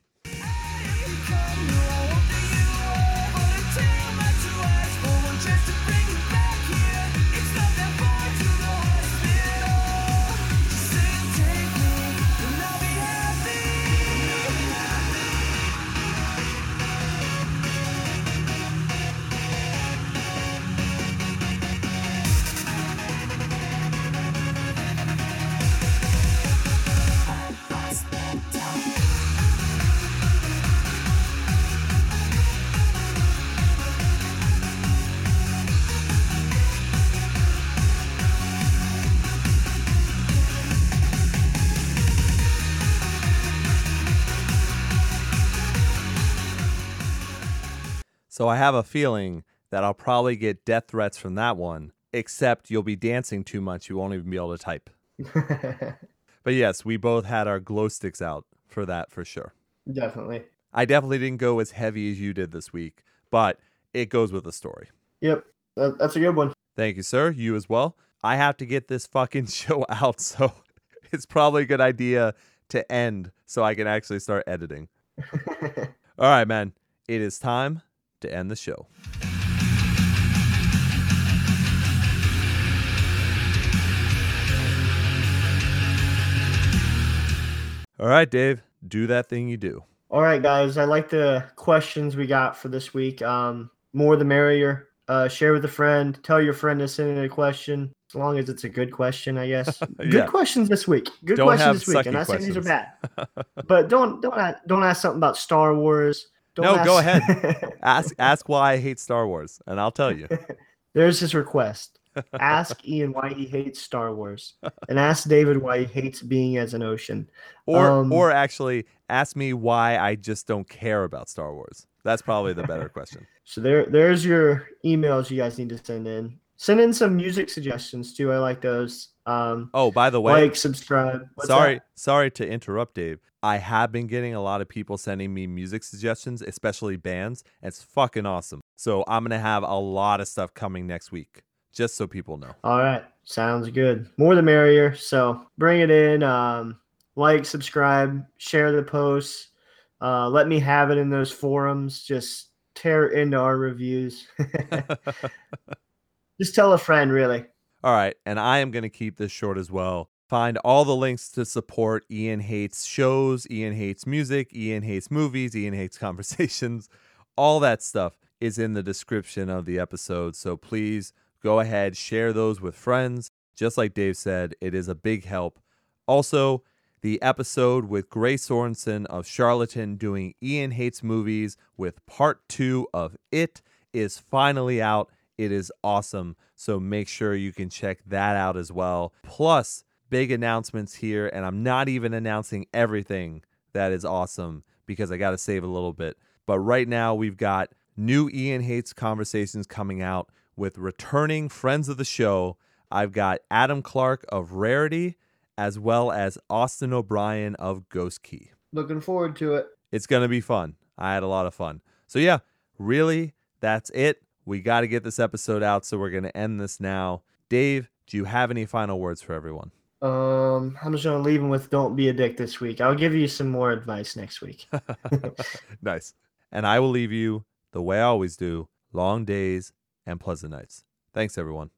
So I have a feeling that I'll probably get death threats from that one, except you'll be dancing too much. You won't even be able to type. But yes, we both had our glow sticks out for that for sure. Definitely. I definitely didn't go as heavy as you did this week, but it goes with the story. Yep. That's a good one. Thank you, sir. You as well. I have to get this fucking show out, so it's probably a good idea to end so I can actually start editing. All right, man. It is time to end the show. All right, Dave, do that thing you do. All right, guys. I like the questions we got for this week. Um, more the merrier. Uh, share with a friend. Tell your friend to send in a question, as long as it's a good question, I guess. Good Yeah. questions this week. Good Don't questions this week. And I'm saying these are bad, but don't don't don't ask something about Star Wars. Don't No, go ahead. Ask ask why I hate Star Wars, and I'll tell you. There's his request. Ask Ian why he hates Star Wars, and ask David why he hates being as an ocean. Or Um, or actually ask me why I just don't care about Star Wars. That's probably the better question. So there, there's your emails you guys need to send in. Send in some music suggestions too. I like those. Um, Oh, by the way, like, subscribe. What's sorry, that? sorry to interrupt, Dave. I have been getting a lot of people sending me music suggestions, especially bands. It's fucking awesome. So I'm gonna have a lot of stuff coming next week, just so people know. All right, sounds good. More the merrier. So bring it in. Um, like, subscribe, share the posts. Uh, let me have it in those forums. Just tear into our reviews. Just tell a friend, really. All right, and I am going to keep this short as well. Find all the links to support Ian Hates shows, Ian Hates music, Ian Hates movies, Ian Hates conversations. All that stuff is in the description of the episode. So please go ahead, share those with friends. Just like Dave said, it is a big help. Also, the episode with Gray Sorensen of Charlatan doing Ian Hates movies with part two of It is finally out. It is awesome. So make sure you can check that out as well. Plus, big announcements here, and I'm not even announcing everything that is awesome because I got to save a little bit. But right now, we've got new Ian Hates conversations coming out with returning friends of the show. I've got Adam Clark of Rarity, as well as Austin O'Brien of Ghost Key. Looking forward to it. It's going to be fun. I had a lot of fun. So, yeah, really, that's it. We got to get this episode out, so we're going to end this now. Dave, do you have any final words for everyone? Um, I'm just gonna leave him with "Don't be a dick" this week. I'll give you some more advice next week. nice. And I will leave you the way I always do long days and pleasant nights. Thanks, everyone.